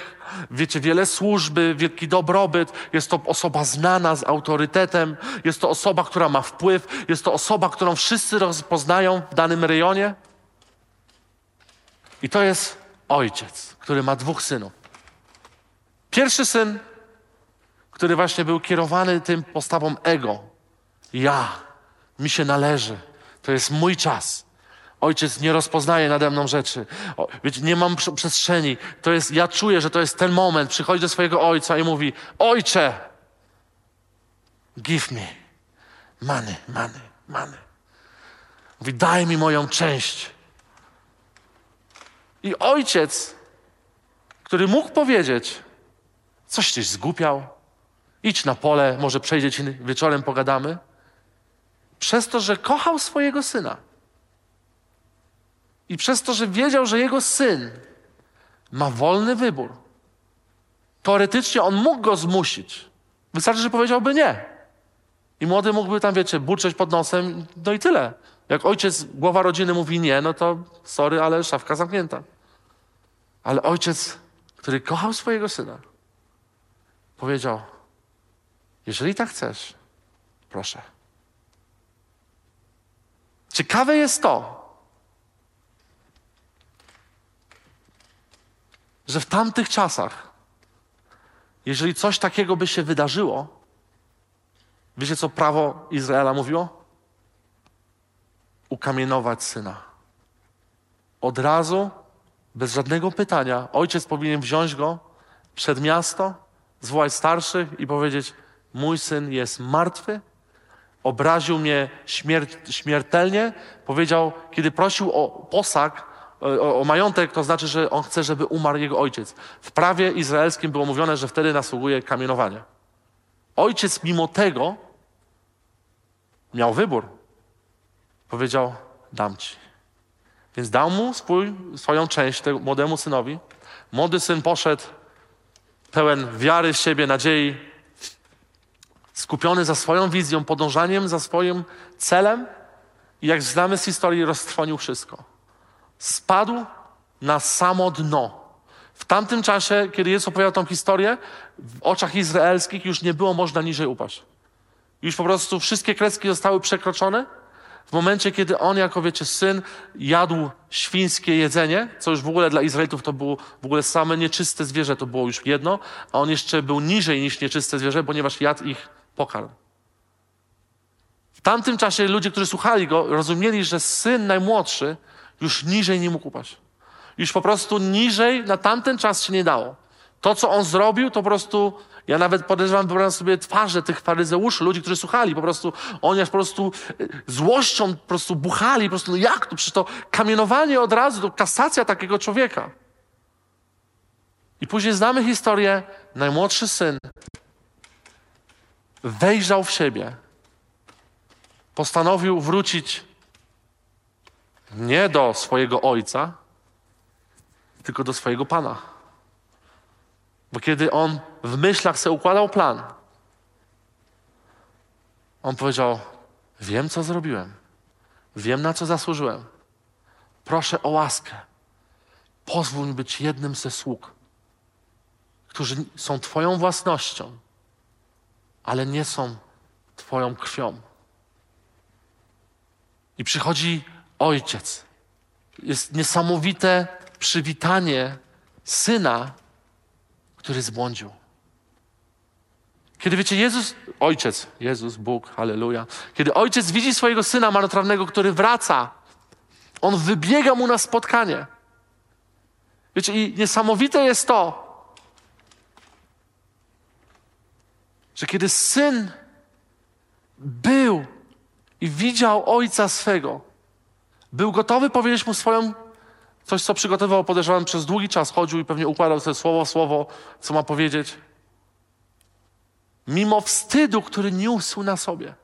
wiecie, wiele służby, wielki dobrobyt. Jest to osoba znana z autorytetem. Jest to osoba, która ma wpływ. Jest to osoba, którą wszyscy rozpoznają w danym rejonie. I to jest ojciec, który ma dwóch synów. Pierwszy syn, który właśnie był kierowany tym postawą ego. Ja, mi się należy. To jest mój czas. Ojciec nie rozpoznaje nade mną rzeczy. O, wiecie, nie mam przestrzeni. To jest, ja czuję, że to jest ten moment. Przychodzi do swojego ojca i mówi: Ojcze, give me money, money, money. Mówi: Daj mi moją część. I ojciec, który mógł powiedzieć: Coś tyś zgupiał, idź na pole, może przejdzie ci wieczorem, pogadamy. Przez to, że kochał swojego syna i przez to, że wiedział, że jego syn ma wolny wybór, teoretycznie on mógł go zmusić. Wystarczy, że powiedziałby nie. I młody mógłby tam, wiecie, burczeć pod nosem, no i tyle. Jak ojciec, głowa rodziny mówi nie, no to sorry, ale szafka zamknięta. Ale ojciec, który kochał swojego syna, powiedział: Jeżeli tak chcesz, proszę. Ciekawe jest to, że w tamtych czasach, jeżeli coś takiego by się wydarzyło, wiecie co prawo Izraela mówiło? Ukamienować syna. Od razu, bez żadnego pytania, ojciec powinien wziąć go przed miasto, zwołać starszych i powiedzieć: Mój syn jest martwy, obraził mnie śmiertelnie. Powiedział, kiedy prosił o posag, o, o, majątek, to znaczy, że on chce, żeby umarł jego ojciec. W prawie izraelskim było mówione, że wtedy nasługuje kamienowanie. Ojciec mimo tego miał wybór. Powiedział, dam ci. Więc dał mu swój, swoją część temu młodemu synowi. Młody syn poszedł pełen wiary w siebie, nadziei, skupiony za swoją wizją, podążaniem za swoim celem i jak znamy z historii, roztrwonił wszystko spadł na samo dno. W tamtym czasie, kiedy Jezus opowiadał tą historię, w oczach izraelskich już nie było można niżej upaść. Już po prostu wszystkie kreski zostały przekroczone. W momencie, kiedy on, jako wiecie, syn, jadł świńskie jedzenie, co już w ogóle dla Izraelitów to było w ogóle same nieczyste zwierzę, to było już jedno, a on jeszcze był niżej niż nieczyste zwierzę, ponieważ jadł ich pokarm. W tamtym czasie ludzie, którzy słuchali go, rozumieli, że syn najmłodszy już niżej nie mógł upaść. Już po prostu niżej na tamten czas się nie dało. To, co on zrobił, to po prostu, ja nawet podejrzewam, wyobrażam sobie twarze tych faryzeuszy, ludzi, którzy słuchali, po prostu, oni aż po prostu e, złością po prostu buchali, po prostu, no jak to? Przecież to kamienowanie od razu, to kasacja takiego człowieka. I później znamy historię, najmłodszy syn wejrzał w siebie, postanowił wrócić nie do swojego ojca, tylko do swojego pana. Bo kiedy on w myślach sobie układał plan, on powiedział: Wiem, co zrobiłem, wiem, na co zasłużyłem. Proszę o łaskę. Pozwól mi być jednym ze sług, którzy są Twoją własnością, ale nie są Twoją krwią. I przychodzi ojciec. Jest niesamowite przywitanie syna, który zbłądził. Kiedy wiecie, Jezus, ojciec, Jezus, Bóg, halleluja. Kiedy ojciec widzi swojego syna marnotrawnego, który wraca, on wybiega mu na spotkanie. Wiecie, i niesamowite jest to, że kiedy syn był i widział ojca swego, był gotowy powiedzieć mu swoją, coś co przygotował, podejrzewam, przez długi czas chodził i pewnie układał sobie słowo, słowo, co ma powiedzieć. Mimo wstydu, który niósł na sobie.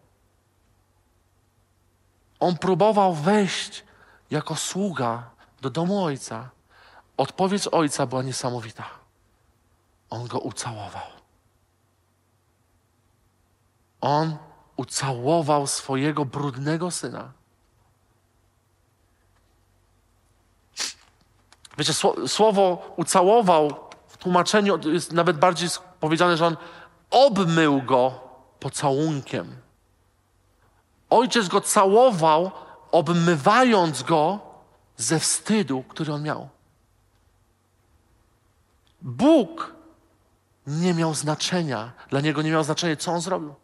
On próbował wejść jako sługa do domu ojca, odpowiedź ojca była niesamowita. On go ucałował. On ucałował swojego brudnego syna. Wiecie, słowo ucałował w tłumaczeniu jest nawet bardziej powiedziane, że on obmył go pocałunkiem. Ojciec go całował, obmywając go ze wstydu, który on miał. Bóg nie miał znaczenia, dla niego nie miało znaczenia, co on zrobił.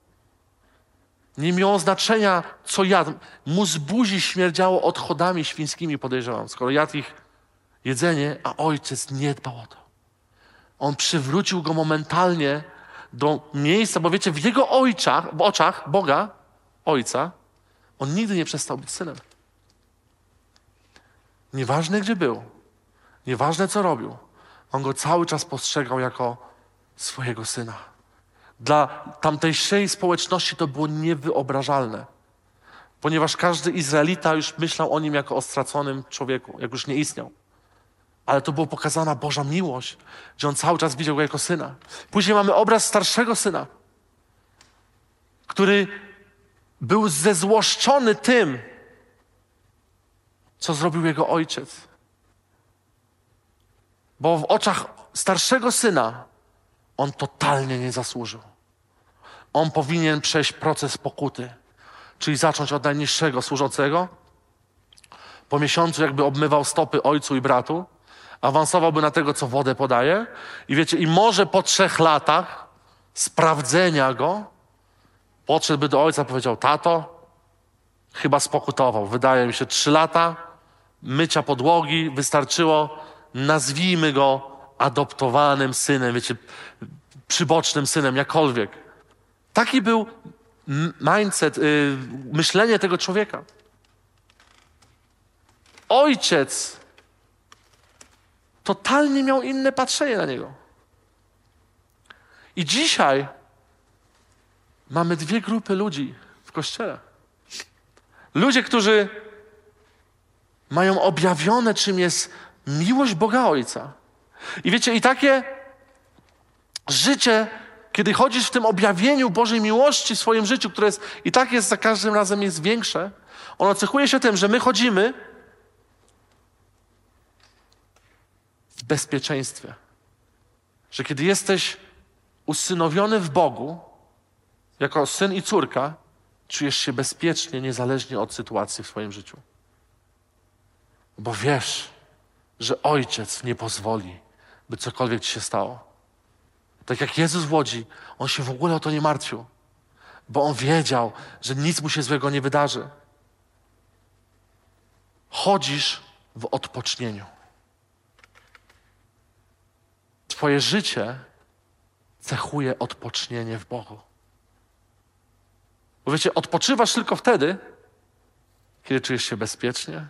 Nie miało znaczenia, co jadł. Mu z buzi śmierdziało odchodami świńskimi, podejrzewam, skoro jadł ich jedzenie, a ojciec nie dbał o to. On przywrócił go momentalnie do miejsca, bo wiecie, w jego ojczach, w oczach Boga, Ojca, on nigdy nie przestał być synem. Nieważne gdzie był, nieważne co robił, on go cały czas postrzegał jako swojego syna. Dla tamtejszej społeczności to było niewyobrażalne, ponieważ każdy Izraelita już myślał o nim jako o straconym człowieku, jak już nie istniał. Ale to była pokazana Boża miłość, że on cały czas widział go jako syna. Później mamy obraz starszego syna, który był zezłoszczony tym, co zrobił jego ojciec. Bo w oczach starszego syna on totalnie nie zasłużył. On powinien przejść proces pokuty, czyli zacząć od najniższego służącego. Po miesiącu, jakby obmywał stopy ojcu i bratu, awansowałby na tego, co wodę podaje. I wiecie, i może po trzech latach sprawdzenia go podszedłby do ojca powiedział: Tato, chyba spokutował. Wydaje mi się, trzy lata mycia podłogi wystarczyło. Nazwijmy go adoptowanym synem, wiecie, przybocznym synem, jakkolwiek. Taki był mindset, yy, myślenie tego człowieka. Ojciec totalnie miał inne patrzenie na niego. I dzisiaj mamy dwie grupy ludzi w kościele. Ludzie, którzy mają objawione, czym jest miłość Boga Ojca. I wiecie, i takie życie, kiedy chodzisz w tym objawieniu Bożej miłości w swoim życiu, które jest, i tak jest za każdym razem jest większe, ono cechuje się tym, że my chodzimy bezpieczeństwie. Że kiedy jesteś usynowiony w Bogu, jako syn i córka, czujesz się bezpiecznie, niezależnie od sytuacji w swoim życiu. Bo wiesz, że ojciec nie pozwoli, by cokolwiek ci się stało. Tak jak Jezus w łodzi, on się w ogóle o to nie martwił, bo on wiedział, że nic mu się złego nie wydarzy. Chodzisz w odpocznieniu. Twoje życie cechuje odpocznienie w Bogu. Bo wiecie, odpoczywasz tylko wtedy, kiedy czujesz się bezpiecznie,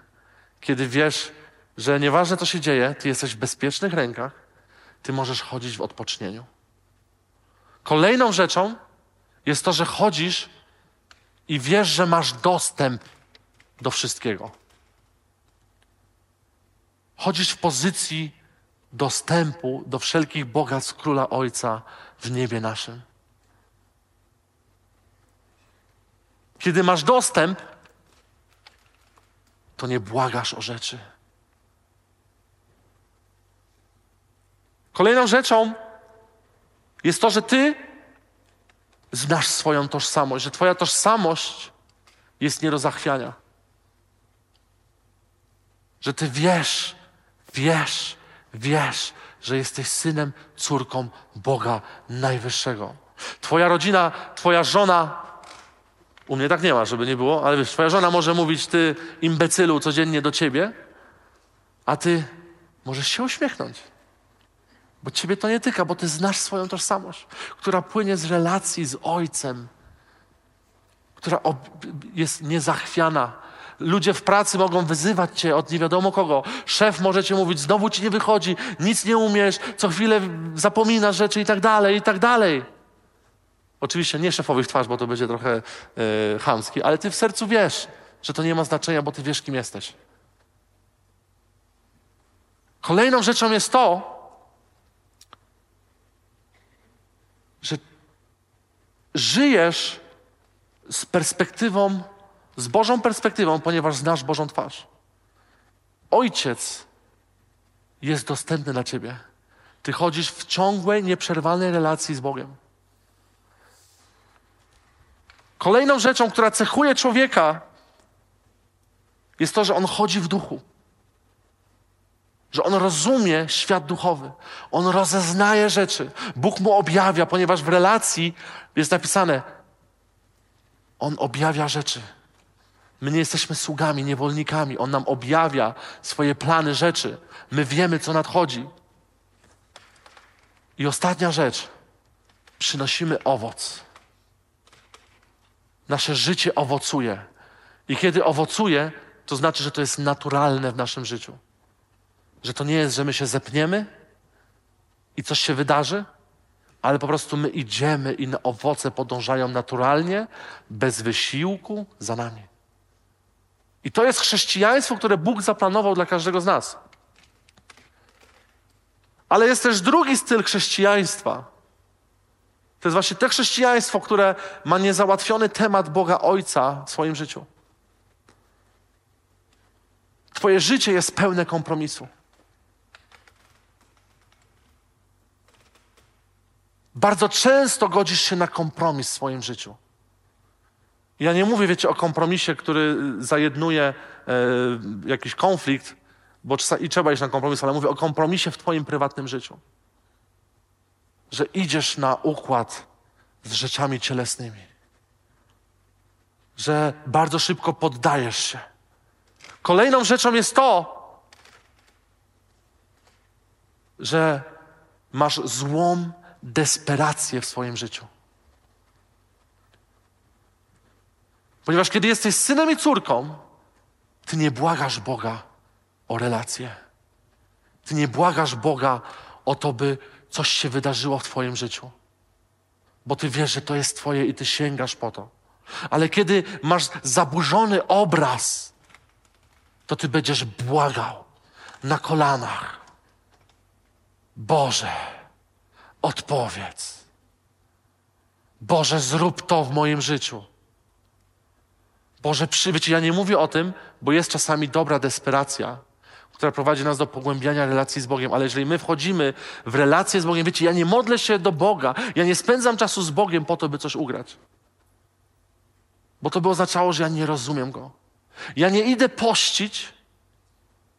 kiedy wiesz, że nieważne co się dzieje, ty jesteś w bezpiecznych rękach, ty możesz chodzić w odpocznieniu. Kolejną rzeczą jest to, że chodzisz i wiesz, że masz dostęp do wszystkiego. Chodzisz w pozycji dostępu do wszelkich bogactw Króla Ojca w niebie naszym. Kiedy masz dostęp, to nie błagasz o rzeczy. Kolejną rzeczą jest to, że ty znasz swoją tożsamość, że twoja tożsamość jest nie do zachwiania. Że ty wiesz, wiesz, wiesz, że jesteś synem, córką Boga Najwyższego. Twoja rodzina, twoja żona, u mnie tak nie ma, żeby nie było, ale wiesz, twoja żona może mówić, ty imbecylu, codziennie do ciebie, a ty możesz się uśmiechnąć. Bo ciebie to nie tyka, bo ty znasz swoją tożsamość, która płynie z relacji z Ojcem, która jest niezachwiana. Ludzie w pracy mogą wyzywać cię od nie wiadomo kogo. Szef może cię mówić, znowu ci nie wychodzi, nic nie umiesz, co chwilę zapominasz rzeczy i tak dalej, i tak dalej. Oczywiście nie szefowi w twarz, bo to będzie trochę yy, chamski, ale ty w sercu wiesz, że to nie ma znaczenia, bo ty wiesz, kim jesteś. Kolejną rzeczą jest to, że żyjesz z perspektywą, z Bożą perspektywą, ponieważ znasz Bożą twarz. Ojciec jest dostępny dla ciebie. Ty chodzisz w ciągłej, nieprzerwanej relacji z Bogiem. Kolejną rzeczą, która cechuje człowieka, jest to, że on chodzi w duchu. Że on rozumie świat duchowy. On rozeznaje rzeczy. Bóg mu objawia, ponieważ w relacji jest napisane: On objawia rzeczy. My nie jesteśmy sługami, niewolnikami. On nam objawia swoje plany, rzeczy. My wiemy, co nadchodzi. I ostatnia rzecz. Przynosimy owoc. Nasze życie owocuje. I kiedy owocuje, to znaczy, że to jest naturalne w naszym życiu. Że to nie jest, że my się zepniemy i coś się wydarzy, ale po prostu my idziemy i owoce podążają naturalnie, bez wysiłku za nami. I to jest chrześcijaństwo, które Bóg zaplanował dla każdego z nas. Ale jest też drugi styl chrześcijaństwa. To jest właśnie to chrześcijaństwo, które ma niezałatwiony temat Boga Ojca w swoim życiu. Twoje życie jest pełne kompromisu. Bardzo często godzisz się na kompromis w swoim życiu. Ja nie mówię, wiecie, o kompromisie, który zajednuje e, jakiś konflikt, bo i trzeba iść na kompromis, ale mówię o kompromisie w Twoim prywatnym życiu. Że idziesz na układ z rzeczami cielesnymi. Że bardzo szybko poddajesz się. Kolejną rzeczą jest to, że masz złą desperację w swoim życiu. Ponieważ kiedy jesteś synem i córką, ty nie błagasz Boga o relacje. Ty nie błagasz Boga o to, by coś się wydarzyło w Twoim życiu. Bo Ty wiesz, że to jest Twoje i Ty sięgasz po to. Ale kiedy masz zaburzony obraz, to Ty będziesz błagał na kolanach. Boże, odpowiedz. Boże, zrób to w moim życiu. Boże, przybyć. Ja nie mówię o tym, bo jest czasami dobra desperacja, która prowadzi nas do pogłębiania relacji z Bogiem, ale jeżeli my wchodzimy w relację z Bogiem, wiecie, ja nie modlę się do Boga, ja nie spędzam czasu z Bogiem po to, by coś ugrać. Bo to by oznaczało, że ja nie rozumiem Go. Ja nie idę pościć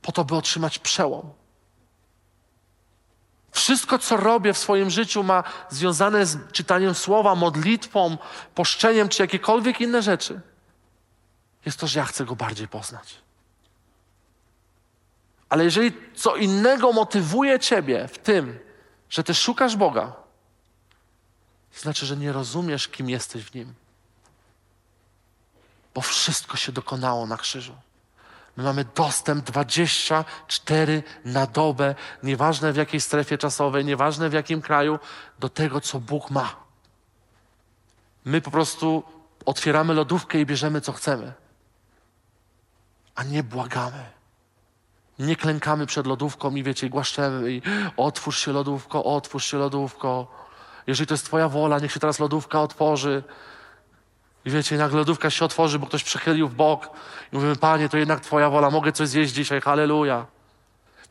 po to, by otrzymać przełom. Wszystko, co robię w swoim życiu, ma związane z czytaniem słowa, modlitwą, poszczeniem czy jakiekolwiek inne rzeczy jest to, że ja chcę Go bardziej poznać. Ale jeżeli co innego motywuje Ciebie w tym, że Ty szukasz Boga, to znaczy, że nie rozumiesz, kim jesteś w Nim. Bo wszystko się dokonało na krzyżu. My mamy dostęp 24 na dobę, nieważne w jakiej strefie czasowej, nieważne w jakim kraju, do tego, co Bóg ma. My po prostu otwieramy lodówkę i bierzemy, co chcemy a nie błagamy. Nie klękamy przed lodówką i wiecie, głaszczemy i otwórz się lodówko, otwórz się lodówko. Jeżeli to jest Twoja wola, niech się teraz lodówka otworzy. I wiecie, nagle lodówka się otworzy, bo ktoś przechylił w bok. I mówimy, Panie, to jednak Twoja wola, mogę coś zjeść dzisiaj, halleluja.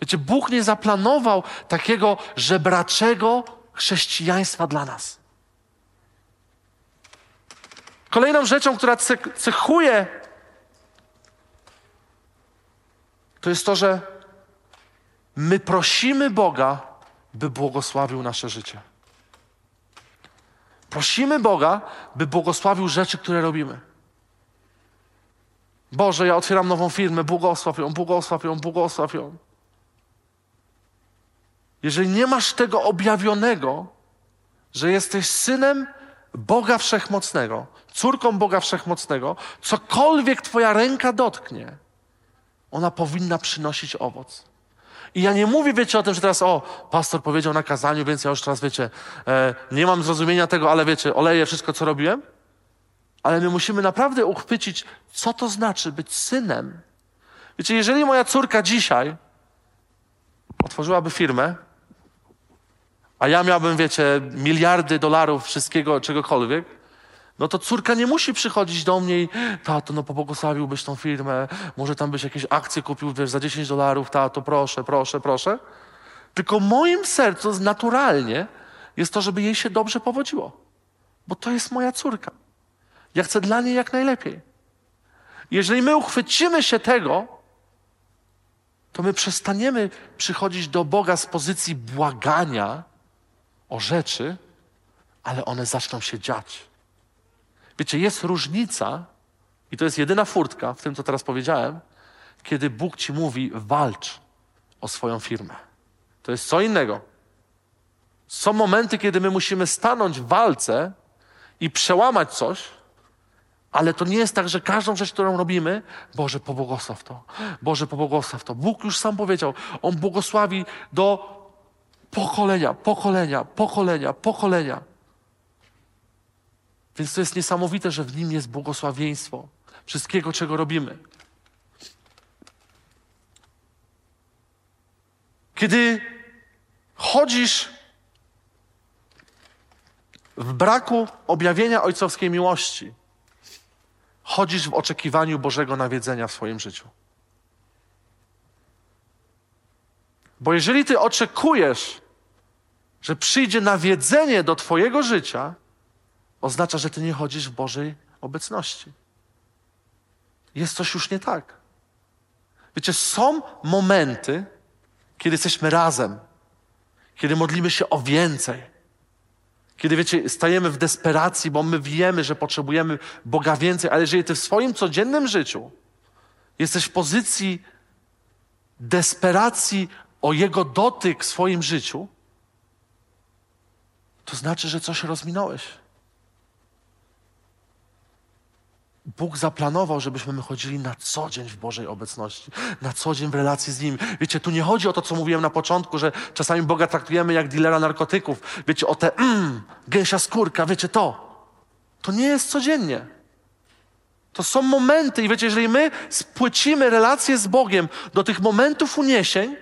Wiecie, Bóg nie zaplanował takiego żebraczego chrześcijaństwa dla nas. Kolejną rzeczą, która cechuje to jest to, że my prosimy Boga, by błogosławił nasze życie. Prosimy Boga, by błogosławił rzeczy, które robimy. Boże, ja otwieram nową firmę, błogosław ją, błogosław ją, błogosław ją. Jeżeli nie masz tego objawionego, że jesteś synem Boga Wszechmocnego, córką Boga Wszechmocnego, cokolwiek Twoja ręka dotknie, ona powinna przynosić owoc. I ja nie mówię, wiecie, o tym, że teraz, o, pastor powiedział na kazaniu, więc ja już teraz, wiecie, e, nie mam zrozumienia tego, ale wiecie, oleję wszystko, co robiłem. Ale my musimy naprawdę uchwycić, co to znaczy być synem. Wiecie, jeżeli moja córka dzisiaj otworzyłaby firmę, a ja miałbym, wiecie, miliardy dolarów wszystkiego, czegokolwiek, no to córka nie musi przychodzić do mnie i tato, no pobłogosławiłbyś tą firmę, może tam byś jakieś akcje kupił, wiesz, za 10 dolarów, tato, proszę, proszę, proszę. Tylko moim sercu naturalnie jest to, żeby jej się dobrze powodziło. Bo to jest moja córka. Ja chcę dla niej jak najlepiej. Jeżeli my uchwycimy się tego, to my przestaniemy przychodzić do Boga z pozycji błagania o rzeczy, ale one zaczną się dziać. Wiecie, jest różnica, i to jest jedyna furtka w tym, co teraz powiedziałem, kiedy Bóg ci mówi: walcz o swoją firmę. To jest co innego. Są momenty, kiedy my musimy stanąć w walce i przełamać coś, ale to nie jest tak, że każdą rzecz, którą robimy, Boże, pobłogosław to. Boże, pobłogosław to. Bóg już sam powiedział, On błogosławi do pokolenia, pokolenia, pokolenia, pokolenia. Więc to jest niesamowite, że w Nim jest błogosławieństwo wszystkiego, czego robimy. Kiedy chodzisz w braku objawienia ojcowskiej miłości, chodzisz w oczekiwaniu Bożego nawiedzenia w swoim życiu. Bo jeżeli ty oczekujesz, że przyjdzie nawiedzenie do Twojego życia, oznacza, że Ty nie chodzisz w Bożej obecności. Jest coś już nie tak. Wiecie, są momenty, kiedy jesteśmy razem, kiedy modlimy się o więcej, kiedy, wiecie, stajemy w desperacji, bo my wiemy, że potrzebujemy Boga więcej, ale jeżeli Ty w swoim codziennym życiu jesteś w pozycji desperacji o Jego dotyk w swoim życiu, to znaczy, że coś rozminąłeś. Bóg zaplanował, żebyśmy my chodzili na co dzień w Bożej obecności, na co dzień w relacji z Nim. Wiecie, tu nie chodzi o to, co mówiłem na początku, że czasami Boga traktujemy jak dealera narkotyków. Wiecie, o te mm, gęsia skórka, wiecie to. To nie jest codziennie. To są momenty i wiecie, jeżeli my spłycimy relacje z Bogiem do tych momentów uniesień,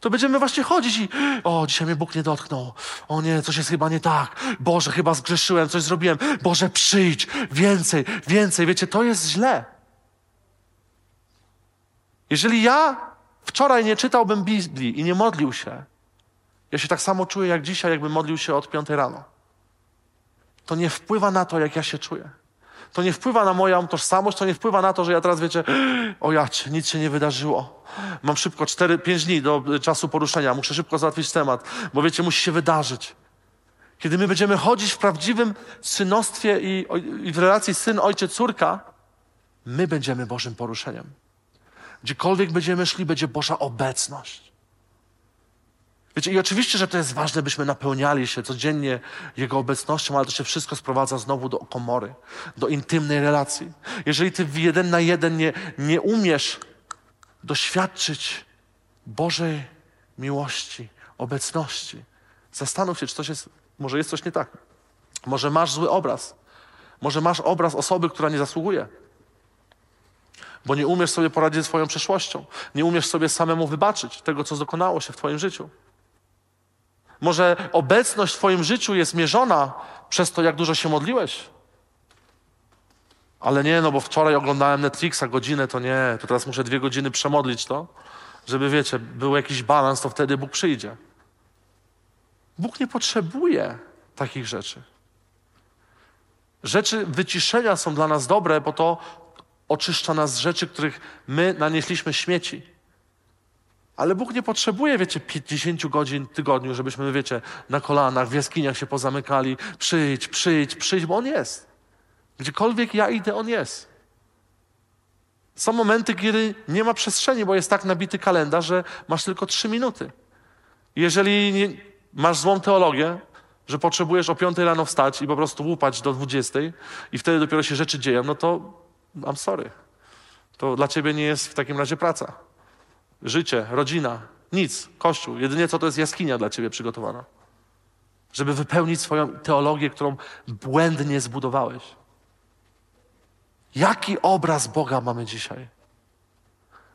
to będziemy właśnie chodzić i o, dzisiaj mnie Bóg nie dotknął. O nie, coś jest chyba nie tak. Boże, chyba zgrzeszyłem, coś zrobiłem. Boże, przyjdź, więcej, więcej. Wiecie, to jest źle. Jeżeli ja wczoraj nie czytałbym Biblii i nie modlił się, ja się tak samo czuję jak dzisiaj, jakbym modlił się od piątej rano. To nie wpływa na to, jak ja się czuję. To nie wpływa na moją tożsamość, to nie wpływa na to, że ja teraz wiecie, o jacie, nic się nie wydarzyło. Mam szybko 4-5 dni do czasu poruszenia, muszę szybko załatwić temat, bo wiecie, musi się wydarzyć. Kiedy my będziemy chodzić w prawdziwym synostwie i, i w relacji syn, ojciec, córka, my będziemy Bożym poruszeniem. Gdziekolwiek będziemy szli, będzie Boża obecność. Wiecie, i oczywiście, że to jest ważne, byśmy napełniali się codziennie Jego obecnością, ale to się wszystko sprowadza znowu do komory, do intymnej relacji. Jeżeli ty jeden na jeden nie, nie umiesz doświadczyć Bożej miłości, obecności, zastanów się, czy coś jest, może jest coś nie tak. Może masz zły obraz. Może masz obraz osoby, która nie zasługuje. Bo nie umiesz sobie poradzić ze swoją przeszłością. Nie umiesz sobie samemu wybaczyć tego, co dokonało się w Twoim życiu. Może obecność w Twoim życiu jest mierzona przez to, jak dużo się modliłeś. Ale nie, no bo wczoraj oglądałem Netflixa godzinę, to nie, to teraz muszę dwie godziny przemodlić to, żeby wiecie, był jakiś balans, to wtedy Bóg przyjdzie. Bóg nie potrzebuje takich rzeczy. Rzeczy wyciszenia są dla nas dobre, bo to oczyszcza nas z rzeczy, których my nanieśliśmy śmieci. Ale Bóg nie potrzebuje, wiecie, 50 godzin w tygodniu, żebyśmy, wiecie, na kolanach, w jaskiniach się pozamykali. Przyjdź, przyjdź, przyjdź, bo On jest. Gdziekolwiek ja idę, On jest. Są momenty, kiedy nie ma przestrzeni, bo jest tak nabity kalendarz, że masz tylko trzy minuty. Jeżeli nie, masz złą teologię, że potrzebujesz o piątej rano wstać i po prostu łupać do dwudziestej i wtedy dopiero się rzeczy dzieją, no to I'm sorry. To dla ciebie nie jest w takim razie praca życie, rodzina, nic, kościół. Jedynie co to jest jaskinia dla ciebie przygotowana. Żeby wypełnić swoją teologię, którą błędnie zbudowałeś. Jaki obraz Boga mamy dzisiaj?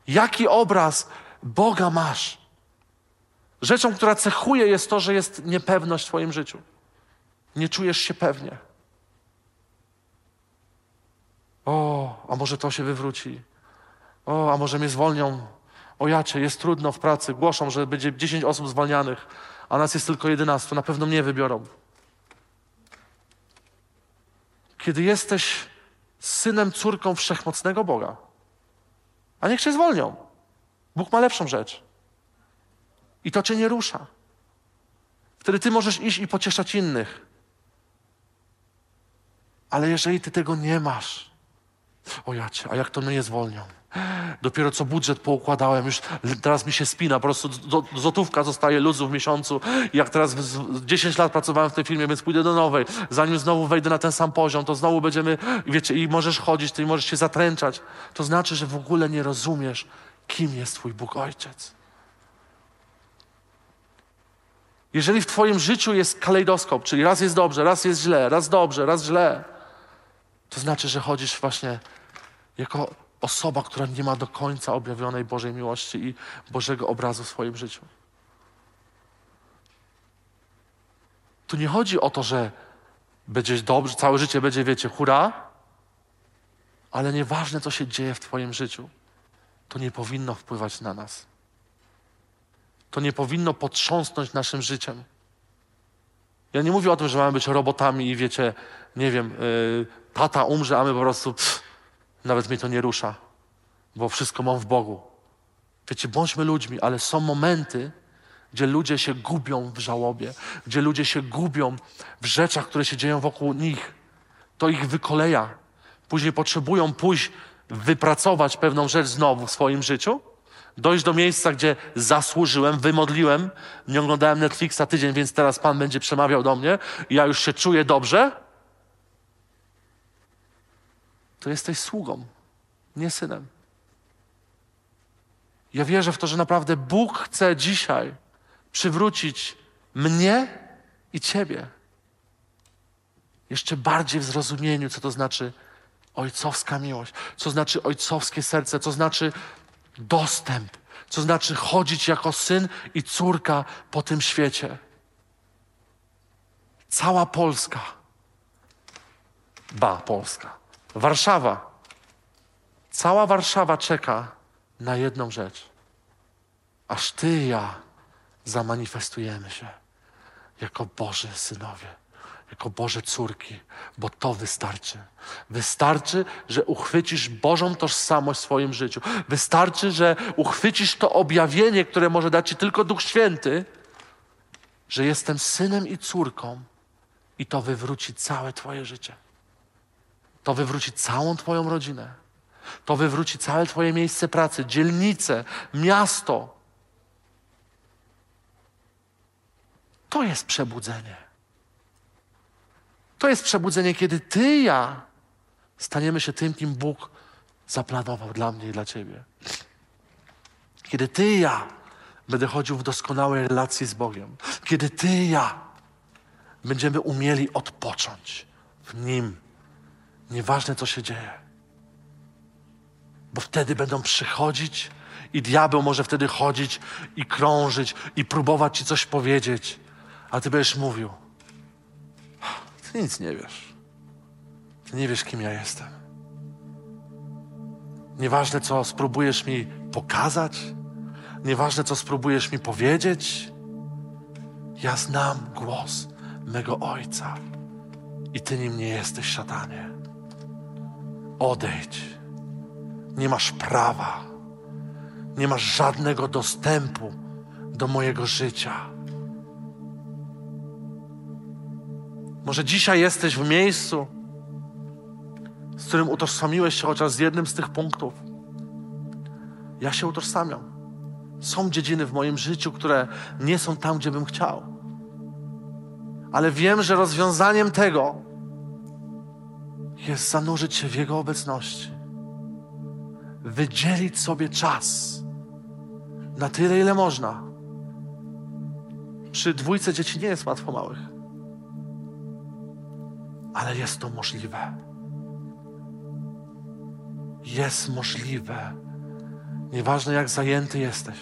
Jaki obraz Boga masz? Rzeczą, która cechuje jest to, że jest niepewność w Twoim życiu. Nie czujesz się pewnie. O, a może to się wywróci. O, a może mnie zwolnią. O jacie, jest trudno w pracy. Głoszą, że będzie 10 osób zwalnianych, a nas jest tylko 11. Na pewno mnie wybiorą. Kiedy jesteś synem, córką wszechmocnego Boga, a niech się zwolnią. Bóg ma lepszą rzecz. I to cię nie rusza. Wtedy ty możesz iść i pocieszać innych. Ale jeżeli ty tego nie masz, o jacie, a jak to mnie zwolnią? Dopiero co budżet poukładałem, już teraz mi się spina, po prostu złotówka zostaje luzu w miesiącu. Jak teraz 10 lat pracowałem w tej firmie, więc pójdę do nowej. Zanim znowu wejdę na ten sam poziom, to znowu będziemy, wiecie, i możesz chodzić, ty możesz się zatręczać. To znaczy, że w ogóle nie rozumiesz, kim jest Twój Bóg Ojciec. Jeżeli w Twoim życiu jest kalejdoskop, czyli raz jest dobrze, raz jest źle, raz dobrze, raz źle, to znaczy, że chodzisz właśnie jako osoba, która nie ma do końca objawionej Bożej miłości i Bożego obrazu w swoim życiu. Tu nie chodzi o to, że będzie dobrze, całe życie będzie, wiecie, hura, ale nieważne, co się dzieje w Twoim życiu, to nie powinno wpływać na nas. To nie powinno potrząsnąć naszym życiem. Ja nie mówię o tym, że mamy być robotami i wiecie, nie wiem, yy, tata umrze, a my po prostu pff, nawet mnie to nie rusza, bo wszystko mam w Bogu. Wiecie, bądźmy ludźmi, ale są momenty, gdzie ludzie się gubią w żałobie, gdzie ludzie się gubią w rzeczach, które się dzieją wokół nich. To ich wykoleja. Później potrzebują pójść, wypracować pewną rzecz znowu w swoim życiu, dojść do miejsca, gdzie zasłużyłem, wymodliłem, nie oglądałem Netflixa tydzień, więc teraz Pan będzie przemawiał do mnie i ja już się czuję dobrze to jesteś sługą, nie synem. Ja wierzę w to, że naprawdę Bóg chce dzisiaj przywrócić mnie i Ciebie jeszcze bardziej w zrozumieniu, co to znaczy ojcowska miłość, co znaczy ojcowskie serce, co znaczy dostęp, co znaczy chodzić jako syn i córka po tym świecie. Cała Polska, ba, Polska Warszawa. Cała Warszawa czeka na jedną rzecz. Aż Ty i ja zamanifestujemy się jako Boże synowie, jako Boże córki, bo to wystarczy. Wystarczy, że uchwycisz Bożą tożsamość w swoim życiu. Wystarczy, że uchwycisz to objawienie, które może dać Ci tylko Duch Święty, że jestem synem i córką i to wywróci całe Twoje życie. To wywróci całą Twoją rodzinę. To wywróci całe Twoje miejsce pracy, dzielnicę, miasto. To jest przebudzenie. To jest przebudzenie, kiedy Ty i ja staniemy się tym, kim Bóg zaplanował dla mnie i dla Ciebie. Kiedy Ty i ja będę chodził w doskonałej relacji z Bogiem. Kiedy Ty i ja będziemy umieli odpocząć w Nim Nieważne, co się dzieje. Bo wtedy będą przychodzić i diabeł może wtedy chodzić i krążyć i próbować ci coś powiedzieć. A ty będziesz mówił. Ty nic nie wiesz. Ty nie wiesz, kim ja jestem. Nieważne, co spróbujesz mi pokazać, nieważne, co spróbujesz mi powiedzieć, ja znam głos mego Ojca i Ty nim nie jesteś, szatanie. Odejdź. Nie masz prawa. Nie masz żadnego dostępu do mojego życia. Może dzisiaj jesteś w miejscu, z którym utożsamiłeś się chociaż z jednym z tych punktów. Ja się utożsamiam. Są dziedziny w moim życiu, które nie są tam, gdzie bym chciał. Ale wiem, że rozwiązaniem tego jest zanurzyć się w Jego obecności. Wydzielić sobie czas na tyle, ile można. Przy dwójce dzieci nie jest łatwo małych, ale jest to możliwe. Jest możliwe. Nieważne, jak zajęty jesteś.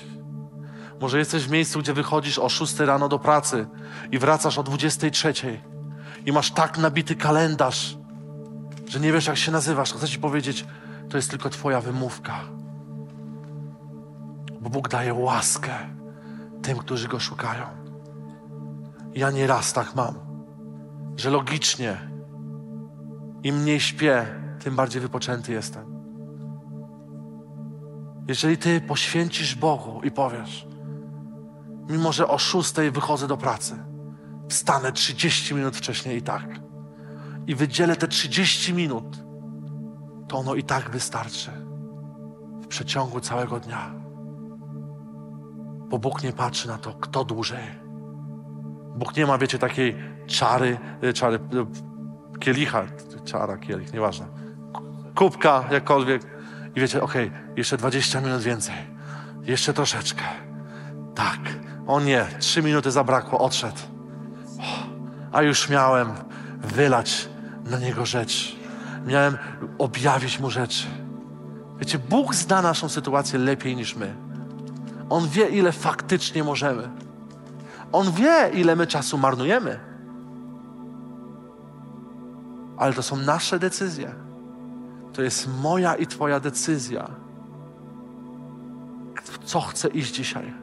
Może jesteś w miejscu, gdzie wychodzisz o 6 rano do pracy i wracasz o 23 i masz tak nabity kalendarz, że nie wiesz, jak się nazywasz. Chcę ci powiedzieć, to jest tylko Twoja wymówka. Bo Bóg daje łaskę tym, którzy Go szukają. Ja nieraz tak mam, że logicznie im mniej śpię, tym bardziej wypoczęty jestem. Jeżeli Ty poświęcisz Bogu i powiesz, mimo że o szóstej wychodzę do pracy, wstanę 30 minut wcześniej i tak, i wydzielę te 30 minut, to ono i tak wystarczy w przeciągu całego dnia. Bo Bóg nie patrzy na to, kto dłużej. Bóg nie ma, wiecie, takiej czary, y, czary, y, kielicha, czara, kielich, nieważne. Kubka, jakkolwiek. I wiecie, okej, okay, jeszcze 20 minut więcej. Jeszcze troszeczkę. Tak. O nie, trzy minuty zabrakło, odszedł. A już miałem wylać na niego rzecz. Miałem objawić mu rzeczy. Wiecie, Bóg zna naszą sytuację lepiej niż my. On wie, ile faktycznie możemy. On wie, ile my czasu marnujemy. Ale to są nasze decyzje. To jest moja i Twoja decyzja. W co chcę iść dzisiaj?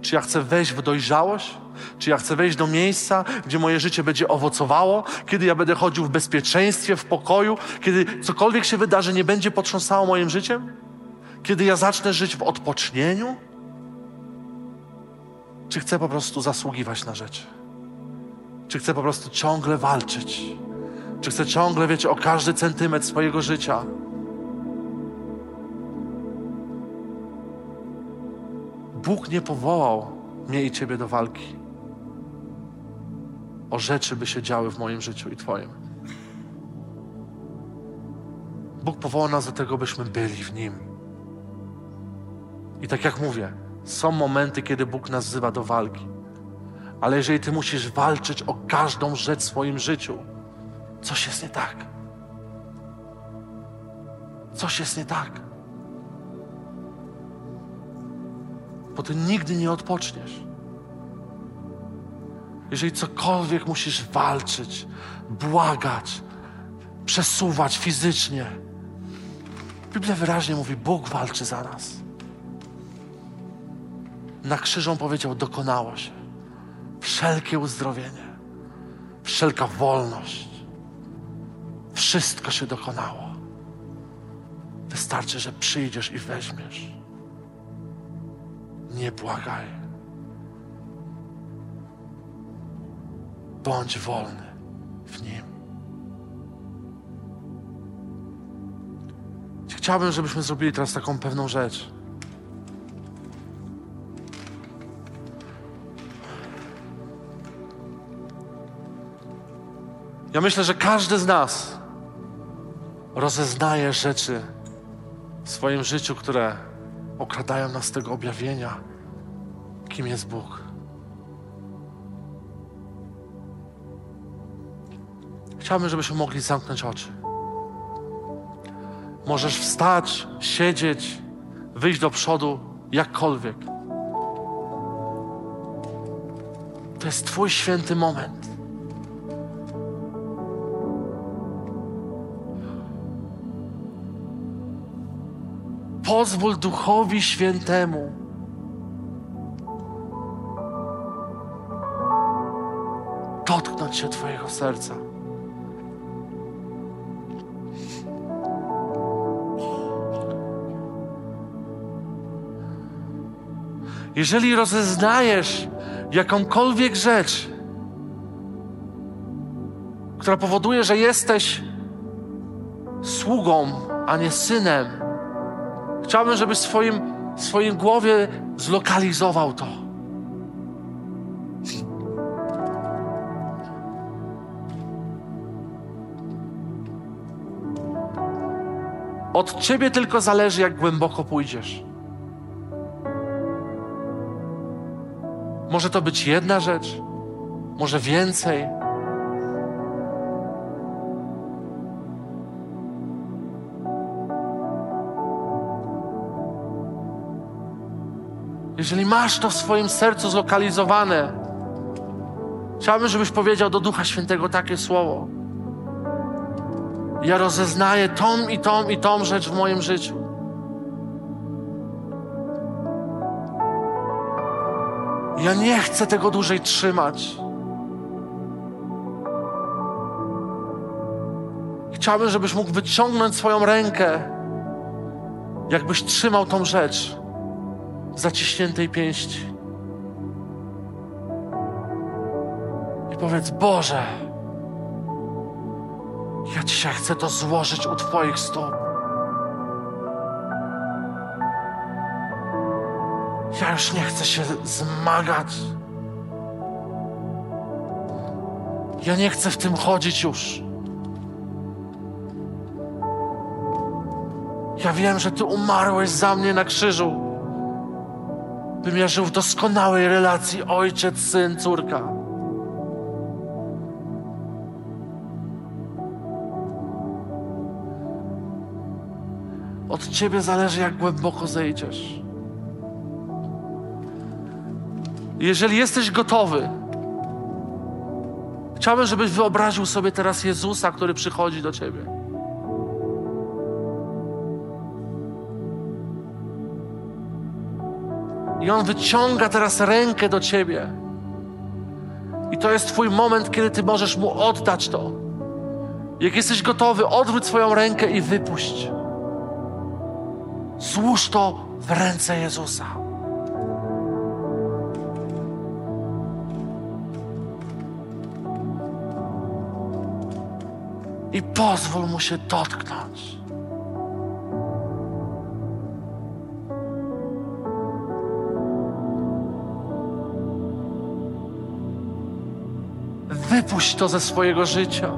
Czy ja chcę wejść w dojrzałość? Czy ja chcę wejść do miejsca, gdzie moje życie będzie owocowało, kiedy ja będę chodził w bezpieczeństwie, w pokoju, kiedy cokolwiek się wydarzy, nie będzie potrząsało moim życiem? Kiedy ja zacznę żyć w odpocznieniu? Czy chcę po prostu zasługiwać na rzeczy? Czy chcę po prostu ciągle walczyć? Czy chcę ciągle, wiecie, o każdy centymetr swojego życia? Bóg nie powołał mnie i Ciebie do walki. O rzeczy, by się działy w moim życiu i Twoim. Bóg powołał nas do tego, byśmy byli w Nim. I tak jak mówię, są momenty, kiedy Bóg nas wzywa do walki. Ale jeżeli Ty musisz walczyć o każdą rzecz w swoim życiu, coś jest nie tak. Coś jest nie tak. Bo Ty nigdy nie odpoczniesz. Jeżeli cokolwiek musisz walczyć, błagać, przesuwać fizycznie, Biblia wyraźnie mówi: Bóg walczy za nas. Na krzyżą powiedział: Dokonało się. Wszelkie uzdrowienie, wszelka wolność, wszystko się dokonało. Wystarczy, że przyjdziesz i weźmiesz. Nie błagaj. Bądź wolny w Nim. Chciałbym, żebyśmy zrobili teraz taką pewną rzecz. Ja myślę, że każdy z nas rozeznaje rzeczy w swoim życiu, które okradają nas z tego objawienia, kim jest Bóg. Chciałbym, żebyśmy mogli zamknąć oczy. Możesz wstać, siedzieć, wyjść do przodu, jakkolwiek. To jest Twój święty moment. Pozwól Duchowi Świętemu dotknąć się Twojego serca. Jeżeli rozeznajesz jakąkolwiek rzecz, która powoduje, że jesteś sługą, a nie synem, chciałbym, żebyś w swoim, w swoim głowie zlokalizował to. Od ciebie tylko zależy, jak głęboko pójdziesz. Może to być jedna rzecz, może więcej. Jeżeli masz to w swoim sercu zlokalizowane, chciałbym, żebyś powiedział do Ducha Świętego takie słowo. Ja rozeznaję tą i tą i tą rzecz w moim życiu. Ja nie chcę tego dłużej trzymać. Chciałbym, żebyś mógł wyciągnąć swoją rękę, jakbyś trzymał tą rzecz w zaciśniętej pięści. I powiedz: Boże, ja dzisiaj chcę to złożyć u Twoich stóp. Ja już nie chcę się zmagać. Ja nie chcę w tym chodzić już. Ja wiem, że Ty umarłeś za mnie na krzyżu, bym ja żył w doskonałej relacji ojciec, syn, córka. Od Ciebie zależy, jak głęboko zejdziesz. Jeżeli jesteś gotowy, chciałbym, żebyś wyobraził sobie teraz Jezusa, który przychodzi do Ciebie. I On wyciąga teraz rękę do Ciebie. I to jest Twój moment, kiedy Ty możesz Mu oddać to. Jak jesteś gotowy, odwróć swoją rękę i wypuść. Złóż to w ręce Jezusa. I pozwól mu się dotknąć. Wypuść to ze swojego życia.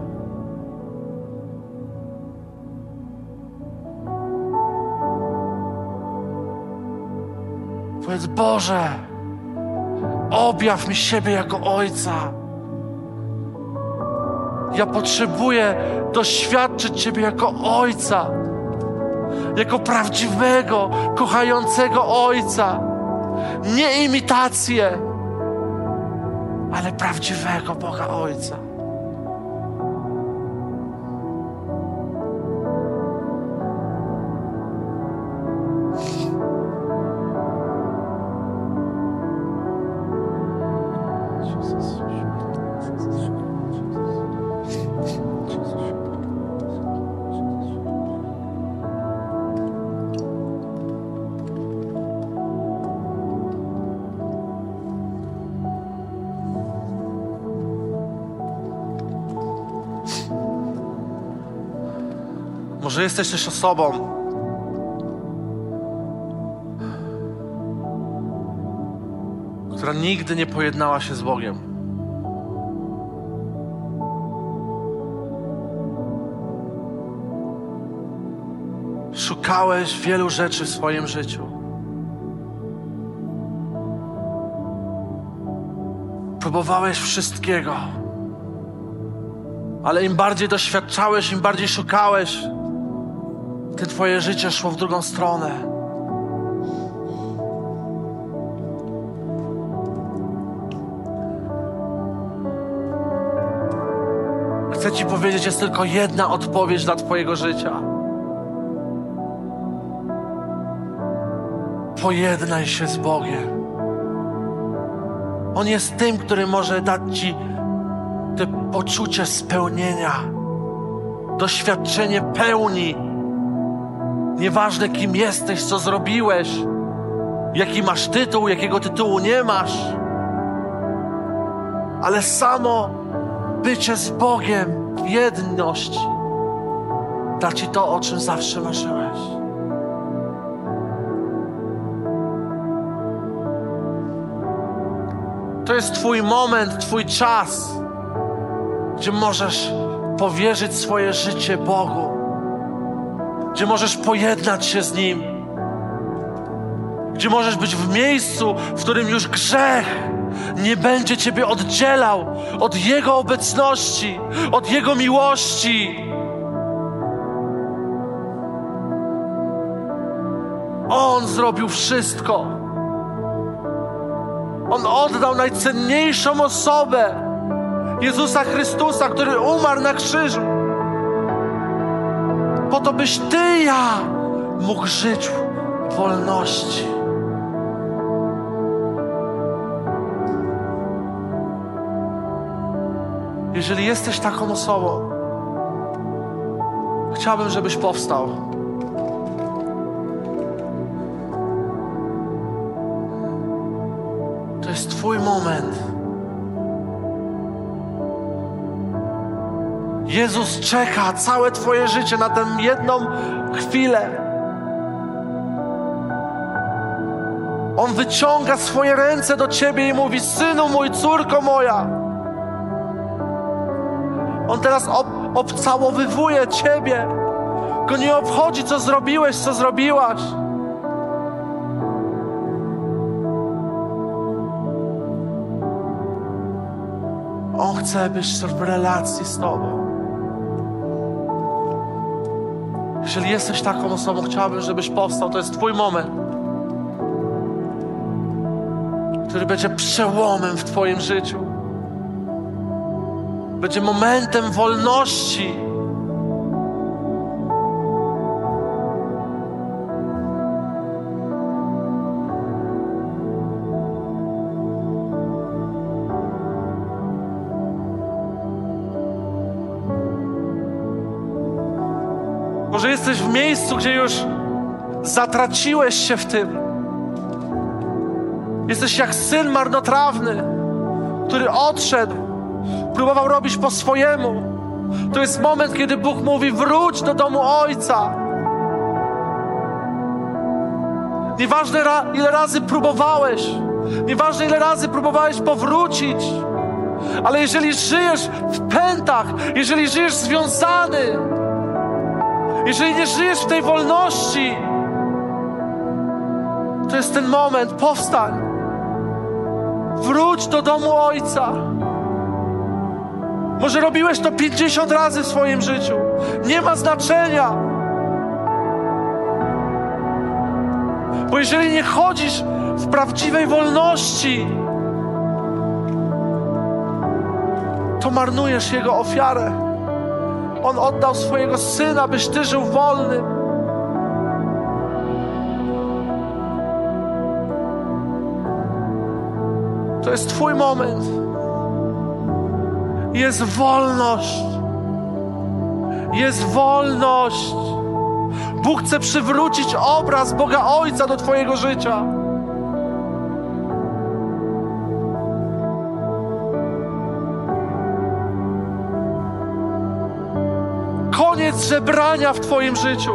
Powiedz, Boże, objaw mi siebie jako Ojca. Ja potrzebuję doświadczyć Ciebie jako Ojca, jako prawdziwego, kochającego Ojca. Nie imitację, ale prawdziwego Boga Ojca. Może jesteś też osobą, która nigdy nie pojednała się z Bogiem. Szukałeś wielu rzeczy w swoim życiu. Próbowałeś wszystkiego. Ale im bardziej doświadczałeś, im bardziej szukałeś, ty Twoje życie szło w drugą stronę. Chcę Ci powiedzieć, jest tylko jedna odpowiedź dla Twojego życia. Pojednaj się z Bogiem. On jest tym, który może dać Ci to poczucie spełnienia, doświadczenie pełni Nieważne kim jesteś, co zrobiłeś, jaki masz tytuł, jakiego tytułu nie masz, ale samo bycie z Bogiem w jedności da Ci to, o czym zawsze marzyłeś. To jest Twój moment, Twój czas, gdzie możesz powierzyć swoje życie Bogu gdzie możesz pojednać się z Nim, gdzie możesz być w miejscu, w którym już grzech nie będzie Ciebie oddzielał od Jego obecności, od Jego miłości. On zrobił wszystko. On oddał najcenniejszą osobę Jezusa Chrystusa, który umarł na krzyżu. Po to, byś Ty ja mógł żyć w wolności. Jeżeli jesteś taką osobą, chciałbym, żebyś powstał. To jest Twój moment. Jezus czeka całe Twoje życie na tę jedną chwilę. On wyciąga swoje ręce do Ciebie i mówi: Synu mój, córko moja. On teraz ob obcałowywuje Ciebie. Go nie obchodzi, co zrobiłeś, co zrobiłaś. On chce być w relacji z Tobą. Jeżeli jesteś taką osobą, chciałbym, żebyś powstał. To jest Twój moment, który będzie przełomem w Twoim życiu. Będzie momentem wolności. Jesteś w miejscu, gdzie już zatraciłeś się w tym. Jesteś jak syn marnotrawny, który odszedł, próbował robić po swojemu. To jest moment, kiedy Bóg mówi: wróć do domu Ojca. Nieważne ile razy próbowałeś, nieważne ile razy próbowałeś powrócić, ale jeżeli żyjesz w pętach, jeżeli żyjesz związany, jeżeli nie żyjesz w tej wolności, to jest ten moment, powstań. Wróć do domu Ojca. Może robiłeś to 50 razy w swoim życiu. Nie ma znaczenia. Bo jeżeli nie chodzisz w prawdziwej wolności, to marnujesz Jego ofiarę. On oddał swojego syna, byś ty żył wolnym. To jest Twój moment. Jest wolność. Jest wolność. Bóg chce przywrócić obraz Boga Ojca do Twojego życia. Żebrania w Twoim życiu.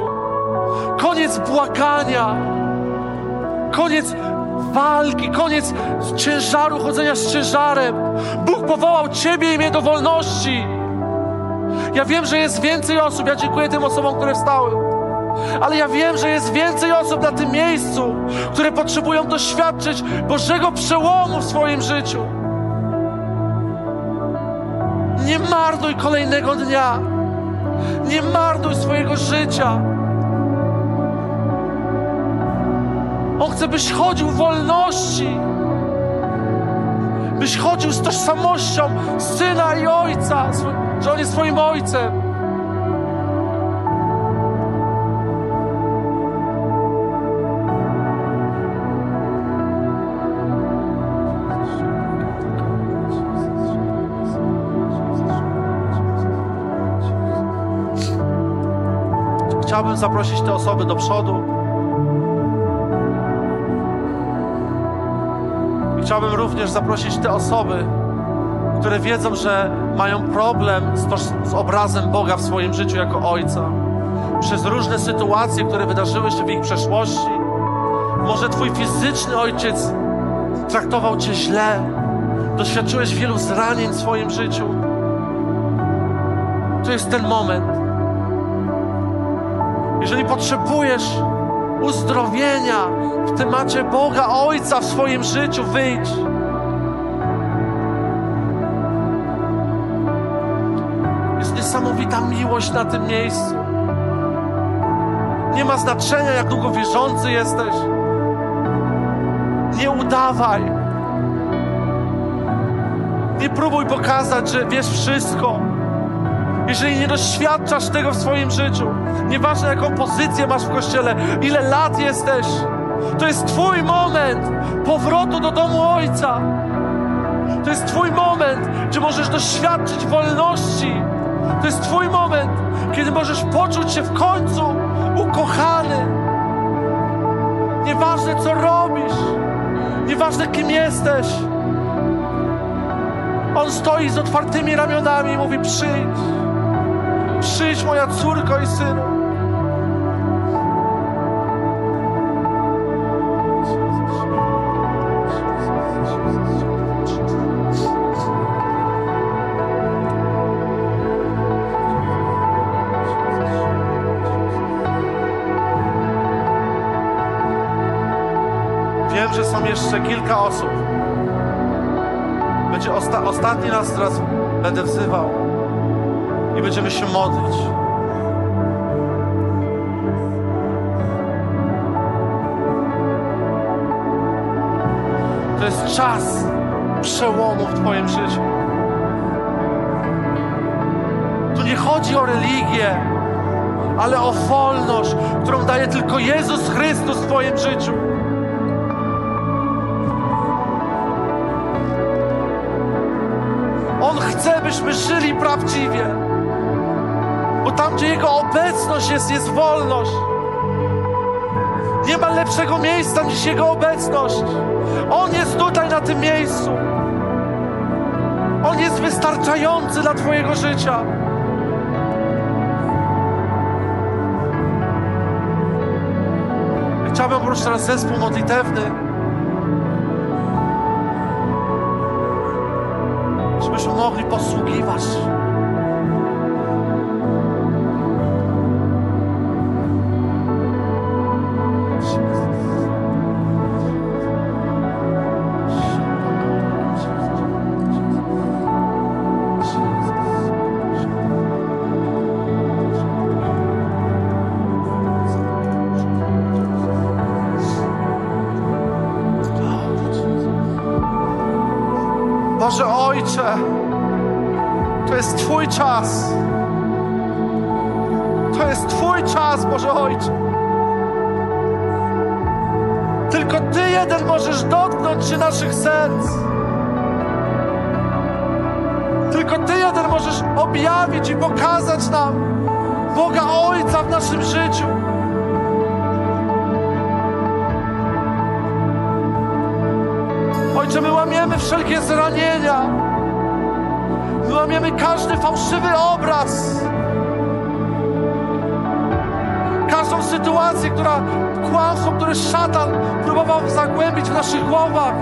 Koniec błagania. Koniec walki, koniec ciężaru, chodzenia z ciężarem. Bóg powołał Ciebie i mnie do wolności. Ja wiem, że jest więcej osób, ja dziękuję tym osobom, które wstały. Ale ja wiem, że jest więcej osób na tym miejscu, które potrzebują doświadczyć Bożego przełomu w swoim życiu. Nie marnuj kolejnego dnia. Nie marnuj swojego życia. On chce, byś chodził w wolności. Byś chodził z tożsamością syna i ojca, że on jest Twoim ojcem. Chciałbym zaprosić te osoby do przodu. Chciałbym również zaprosić te osoby, które wiedzą, że mają problem z, z, obrazem Boga w swoim życiu jako Ojca. Przez różne sytuacje, które wydarzyły się w ich przeszłości. Może Twój fizyczny ojciec traktował Cię źle. Doświadczyłeś wielu zranień w swoim życiu. To jest ten moment. Jeżeli potrzebujesz uzdrowienia w temacie Boga Ojca w swoim życiu. Wyjdź. Jest niesamowita miłość na tym miejscu. Nie ma znaczenia, jak długo wierzący jesteś. Nie udawaj. Nie próbuj pokazać, że wiesz wszystko. Jeżeli nie doświadczasz tego w swoim życiu, nieważne jaką pozycję masz w kościele, ile lat jesteś, to jest Twój moment powrotu do domu Ojca. To jest Twój moment, gdzie możesz doświadczyć wolności. To jest Twój moment, kiedy możesz poczuć się w końcu ukochany. Nieważne co robisz, nieważne kim jesteś. On stoi z otwartymi ramionami i mówi: Przyjdź, przyjdź, moja córko i synu. Wiem, że są jeszcze kilka osób. Będzie osta ostatni raz teraz będę wzywał będziemy się modlić. To jest czas przełomu w Twoim życiu. Tu nie chodzi o religię, ale o wolność, którą daje tylko Jezus Chrystus w Twoim życiu. On chce, byśmy żyli prawdziwie. Jego obecność jest, jest wolność. Nie ma lepszego miejsca niż Jego obecność. On jest tutaj na tym miejscu. On jest wystarczający dla Twojego życia. Chciałbym poprosić teraz zespół modlitewny. żebyśmy mogli posługiwać. Czas, Boże Ojcze. Tylko Ty jeden możesz dotknąć się naszych serc. Tylko Ty jeden możesz objawić i pokazać nam Boga Ojca w naszym życiu. Ojcze, my łamiemy wszelkie zranienia. My łamiemy każdy fałszywy obraz. Każdą sytuację, która kłamstwo, które szatan próbował zagłębić w naszych głowach.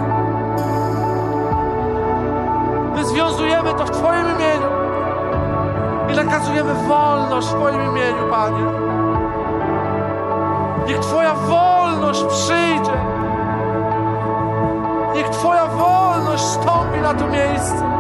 My związujemy to w Twoim imieniu i nakazujemy wolność w Twoim imieniu, Panie. Niech Twoja wolność przyjdzie. Niech Twoja wolność stąpi na to miejsce.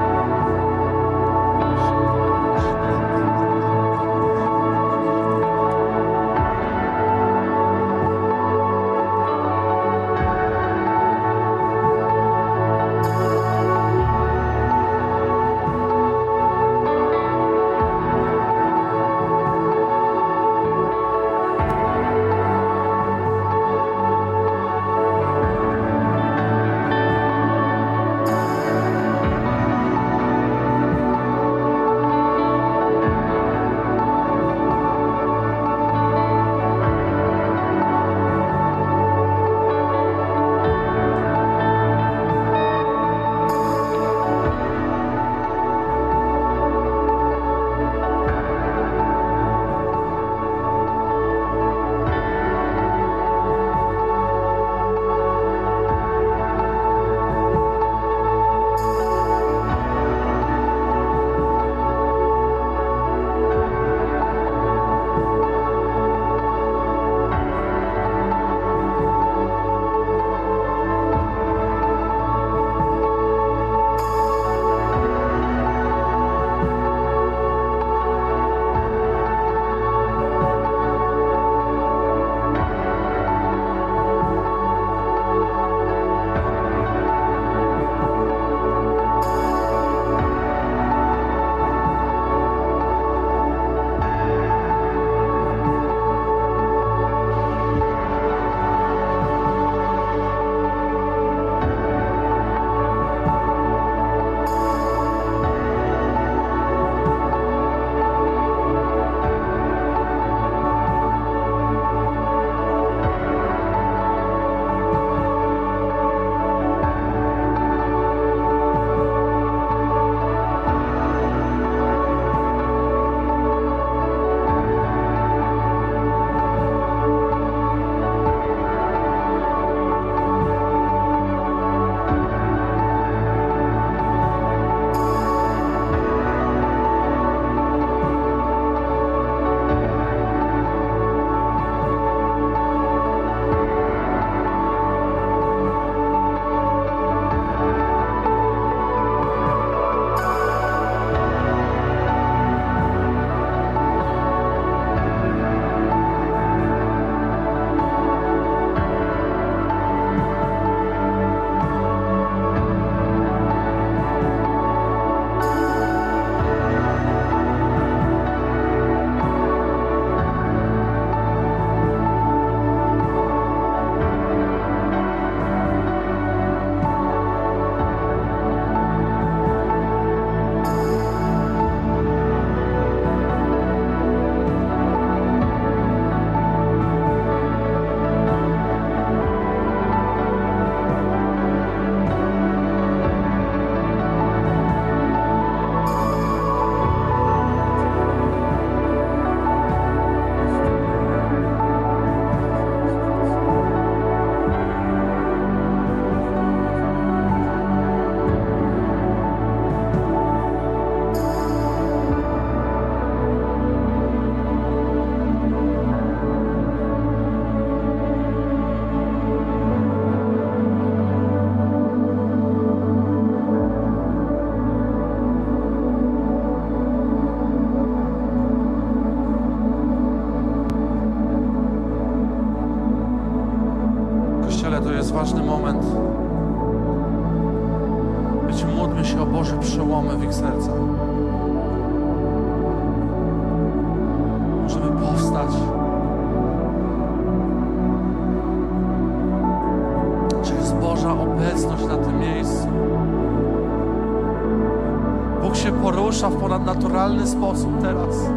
Sposób teraz.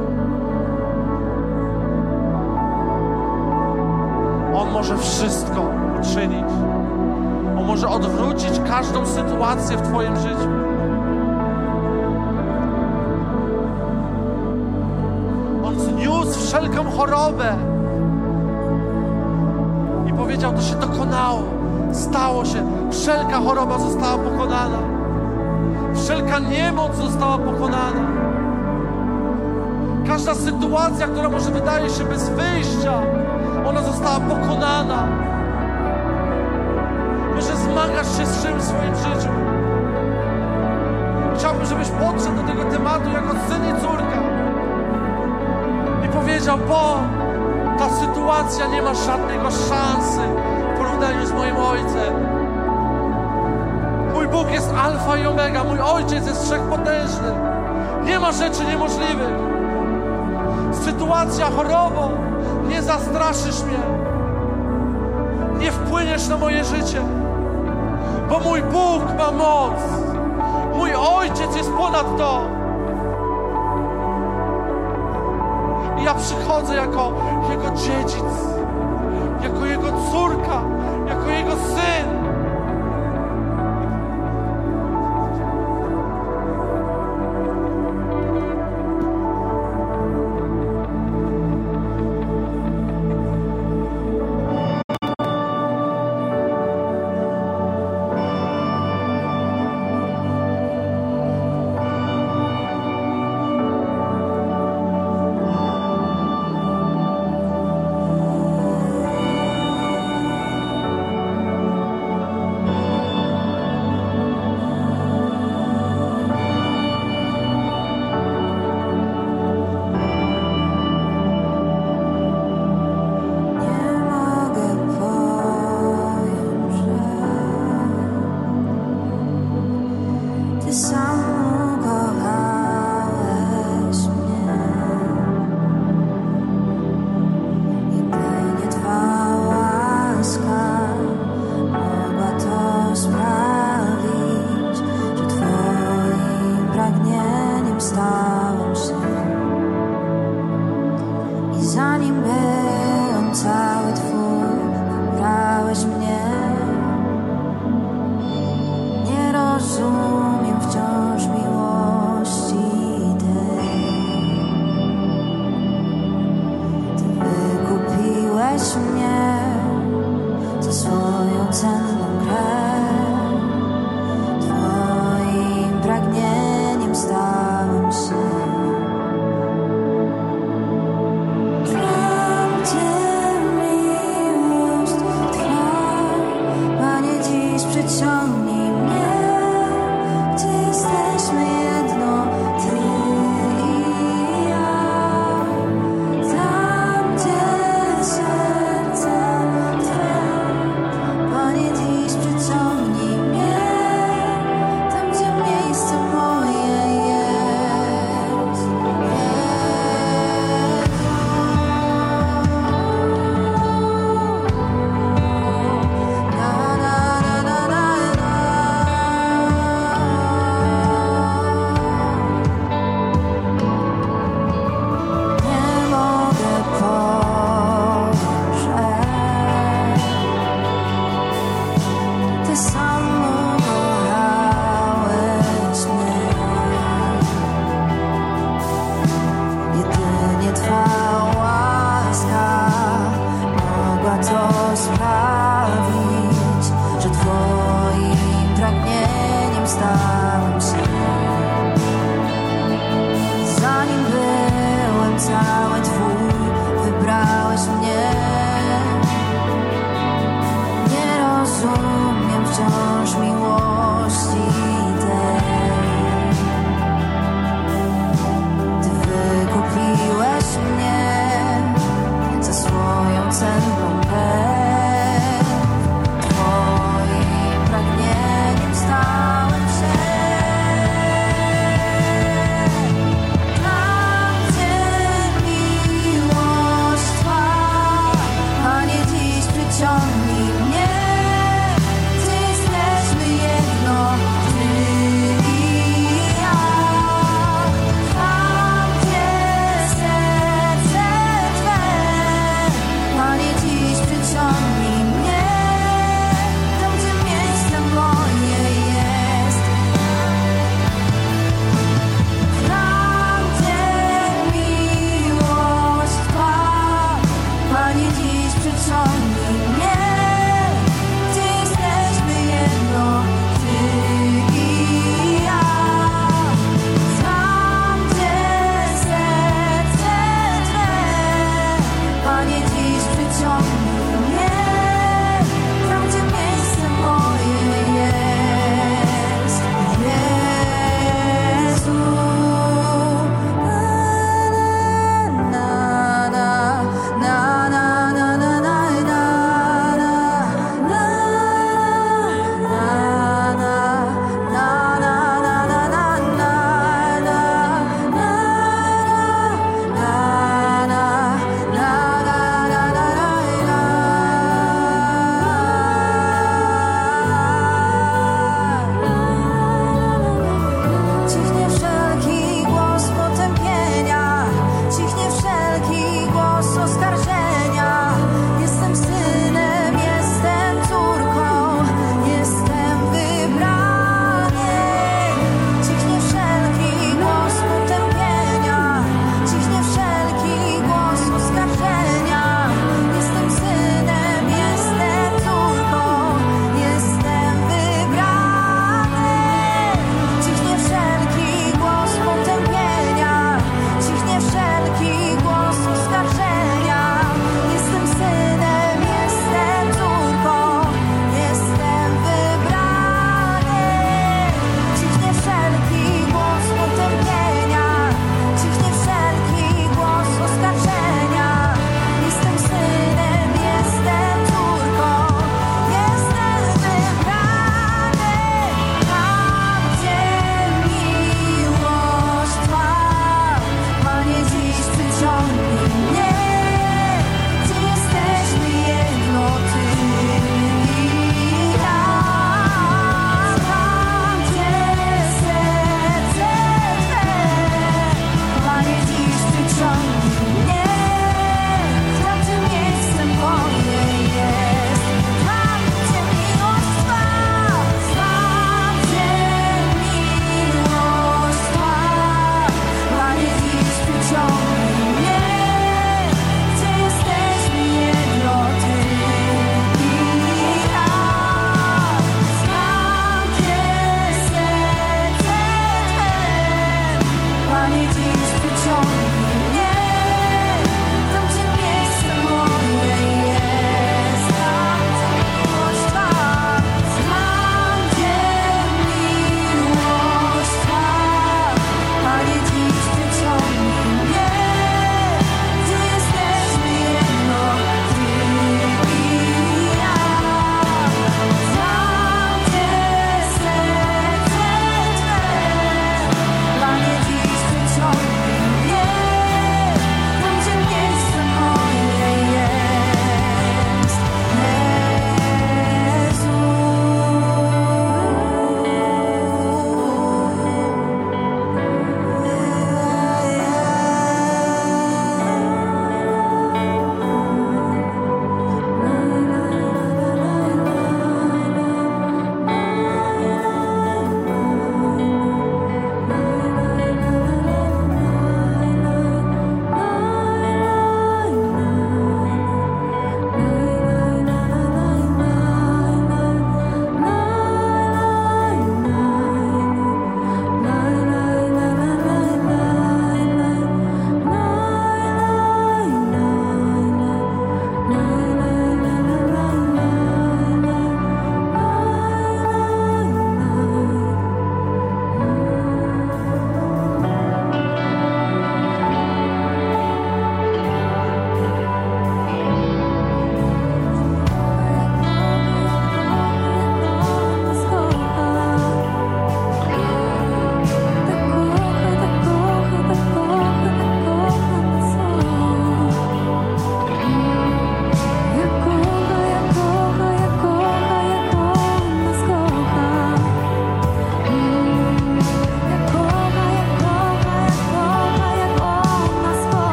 Sytuacja, która może wydaje się bez wyjścia, ona została pokonana. Może zmagasz się z czymś w swoim życiu. Chciałbym, żebyś podszedł do tego tematu jako syn i córka i powiedział, bo ta sytuacja nie ma żadnego szansy w porównaniu z moim ojcem. Mój Bóg jest alfa i omega, mój ojciec jest wszechpotężny. Nie ma rzeczy niemożliwych. Sytuacja chorobą, nie zastraszysz mnie. Nie wpłyniesz na moje życie, bo mój Bóg ma moc. Mój ojciec jest ponad to. I ja przychodzę jako jego dziedzic, jako jego córka, jako jego syn.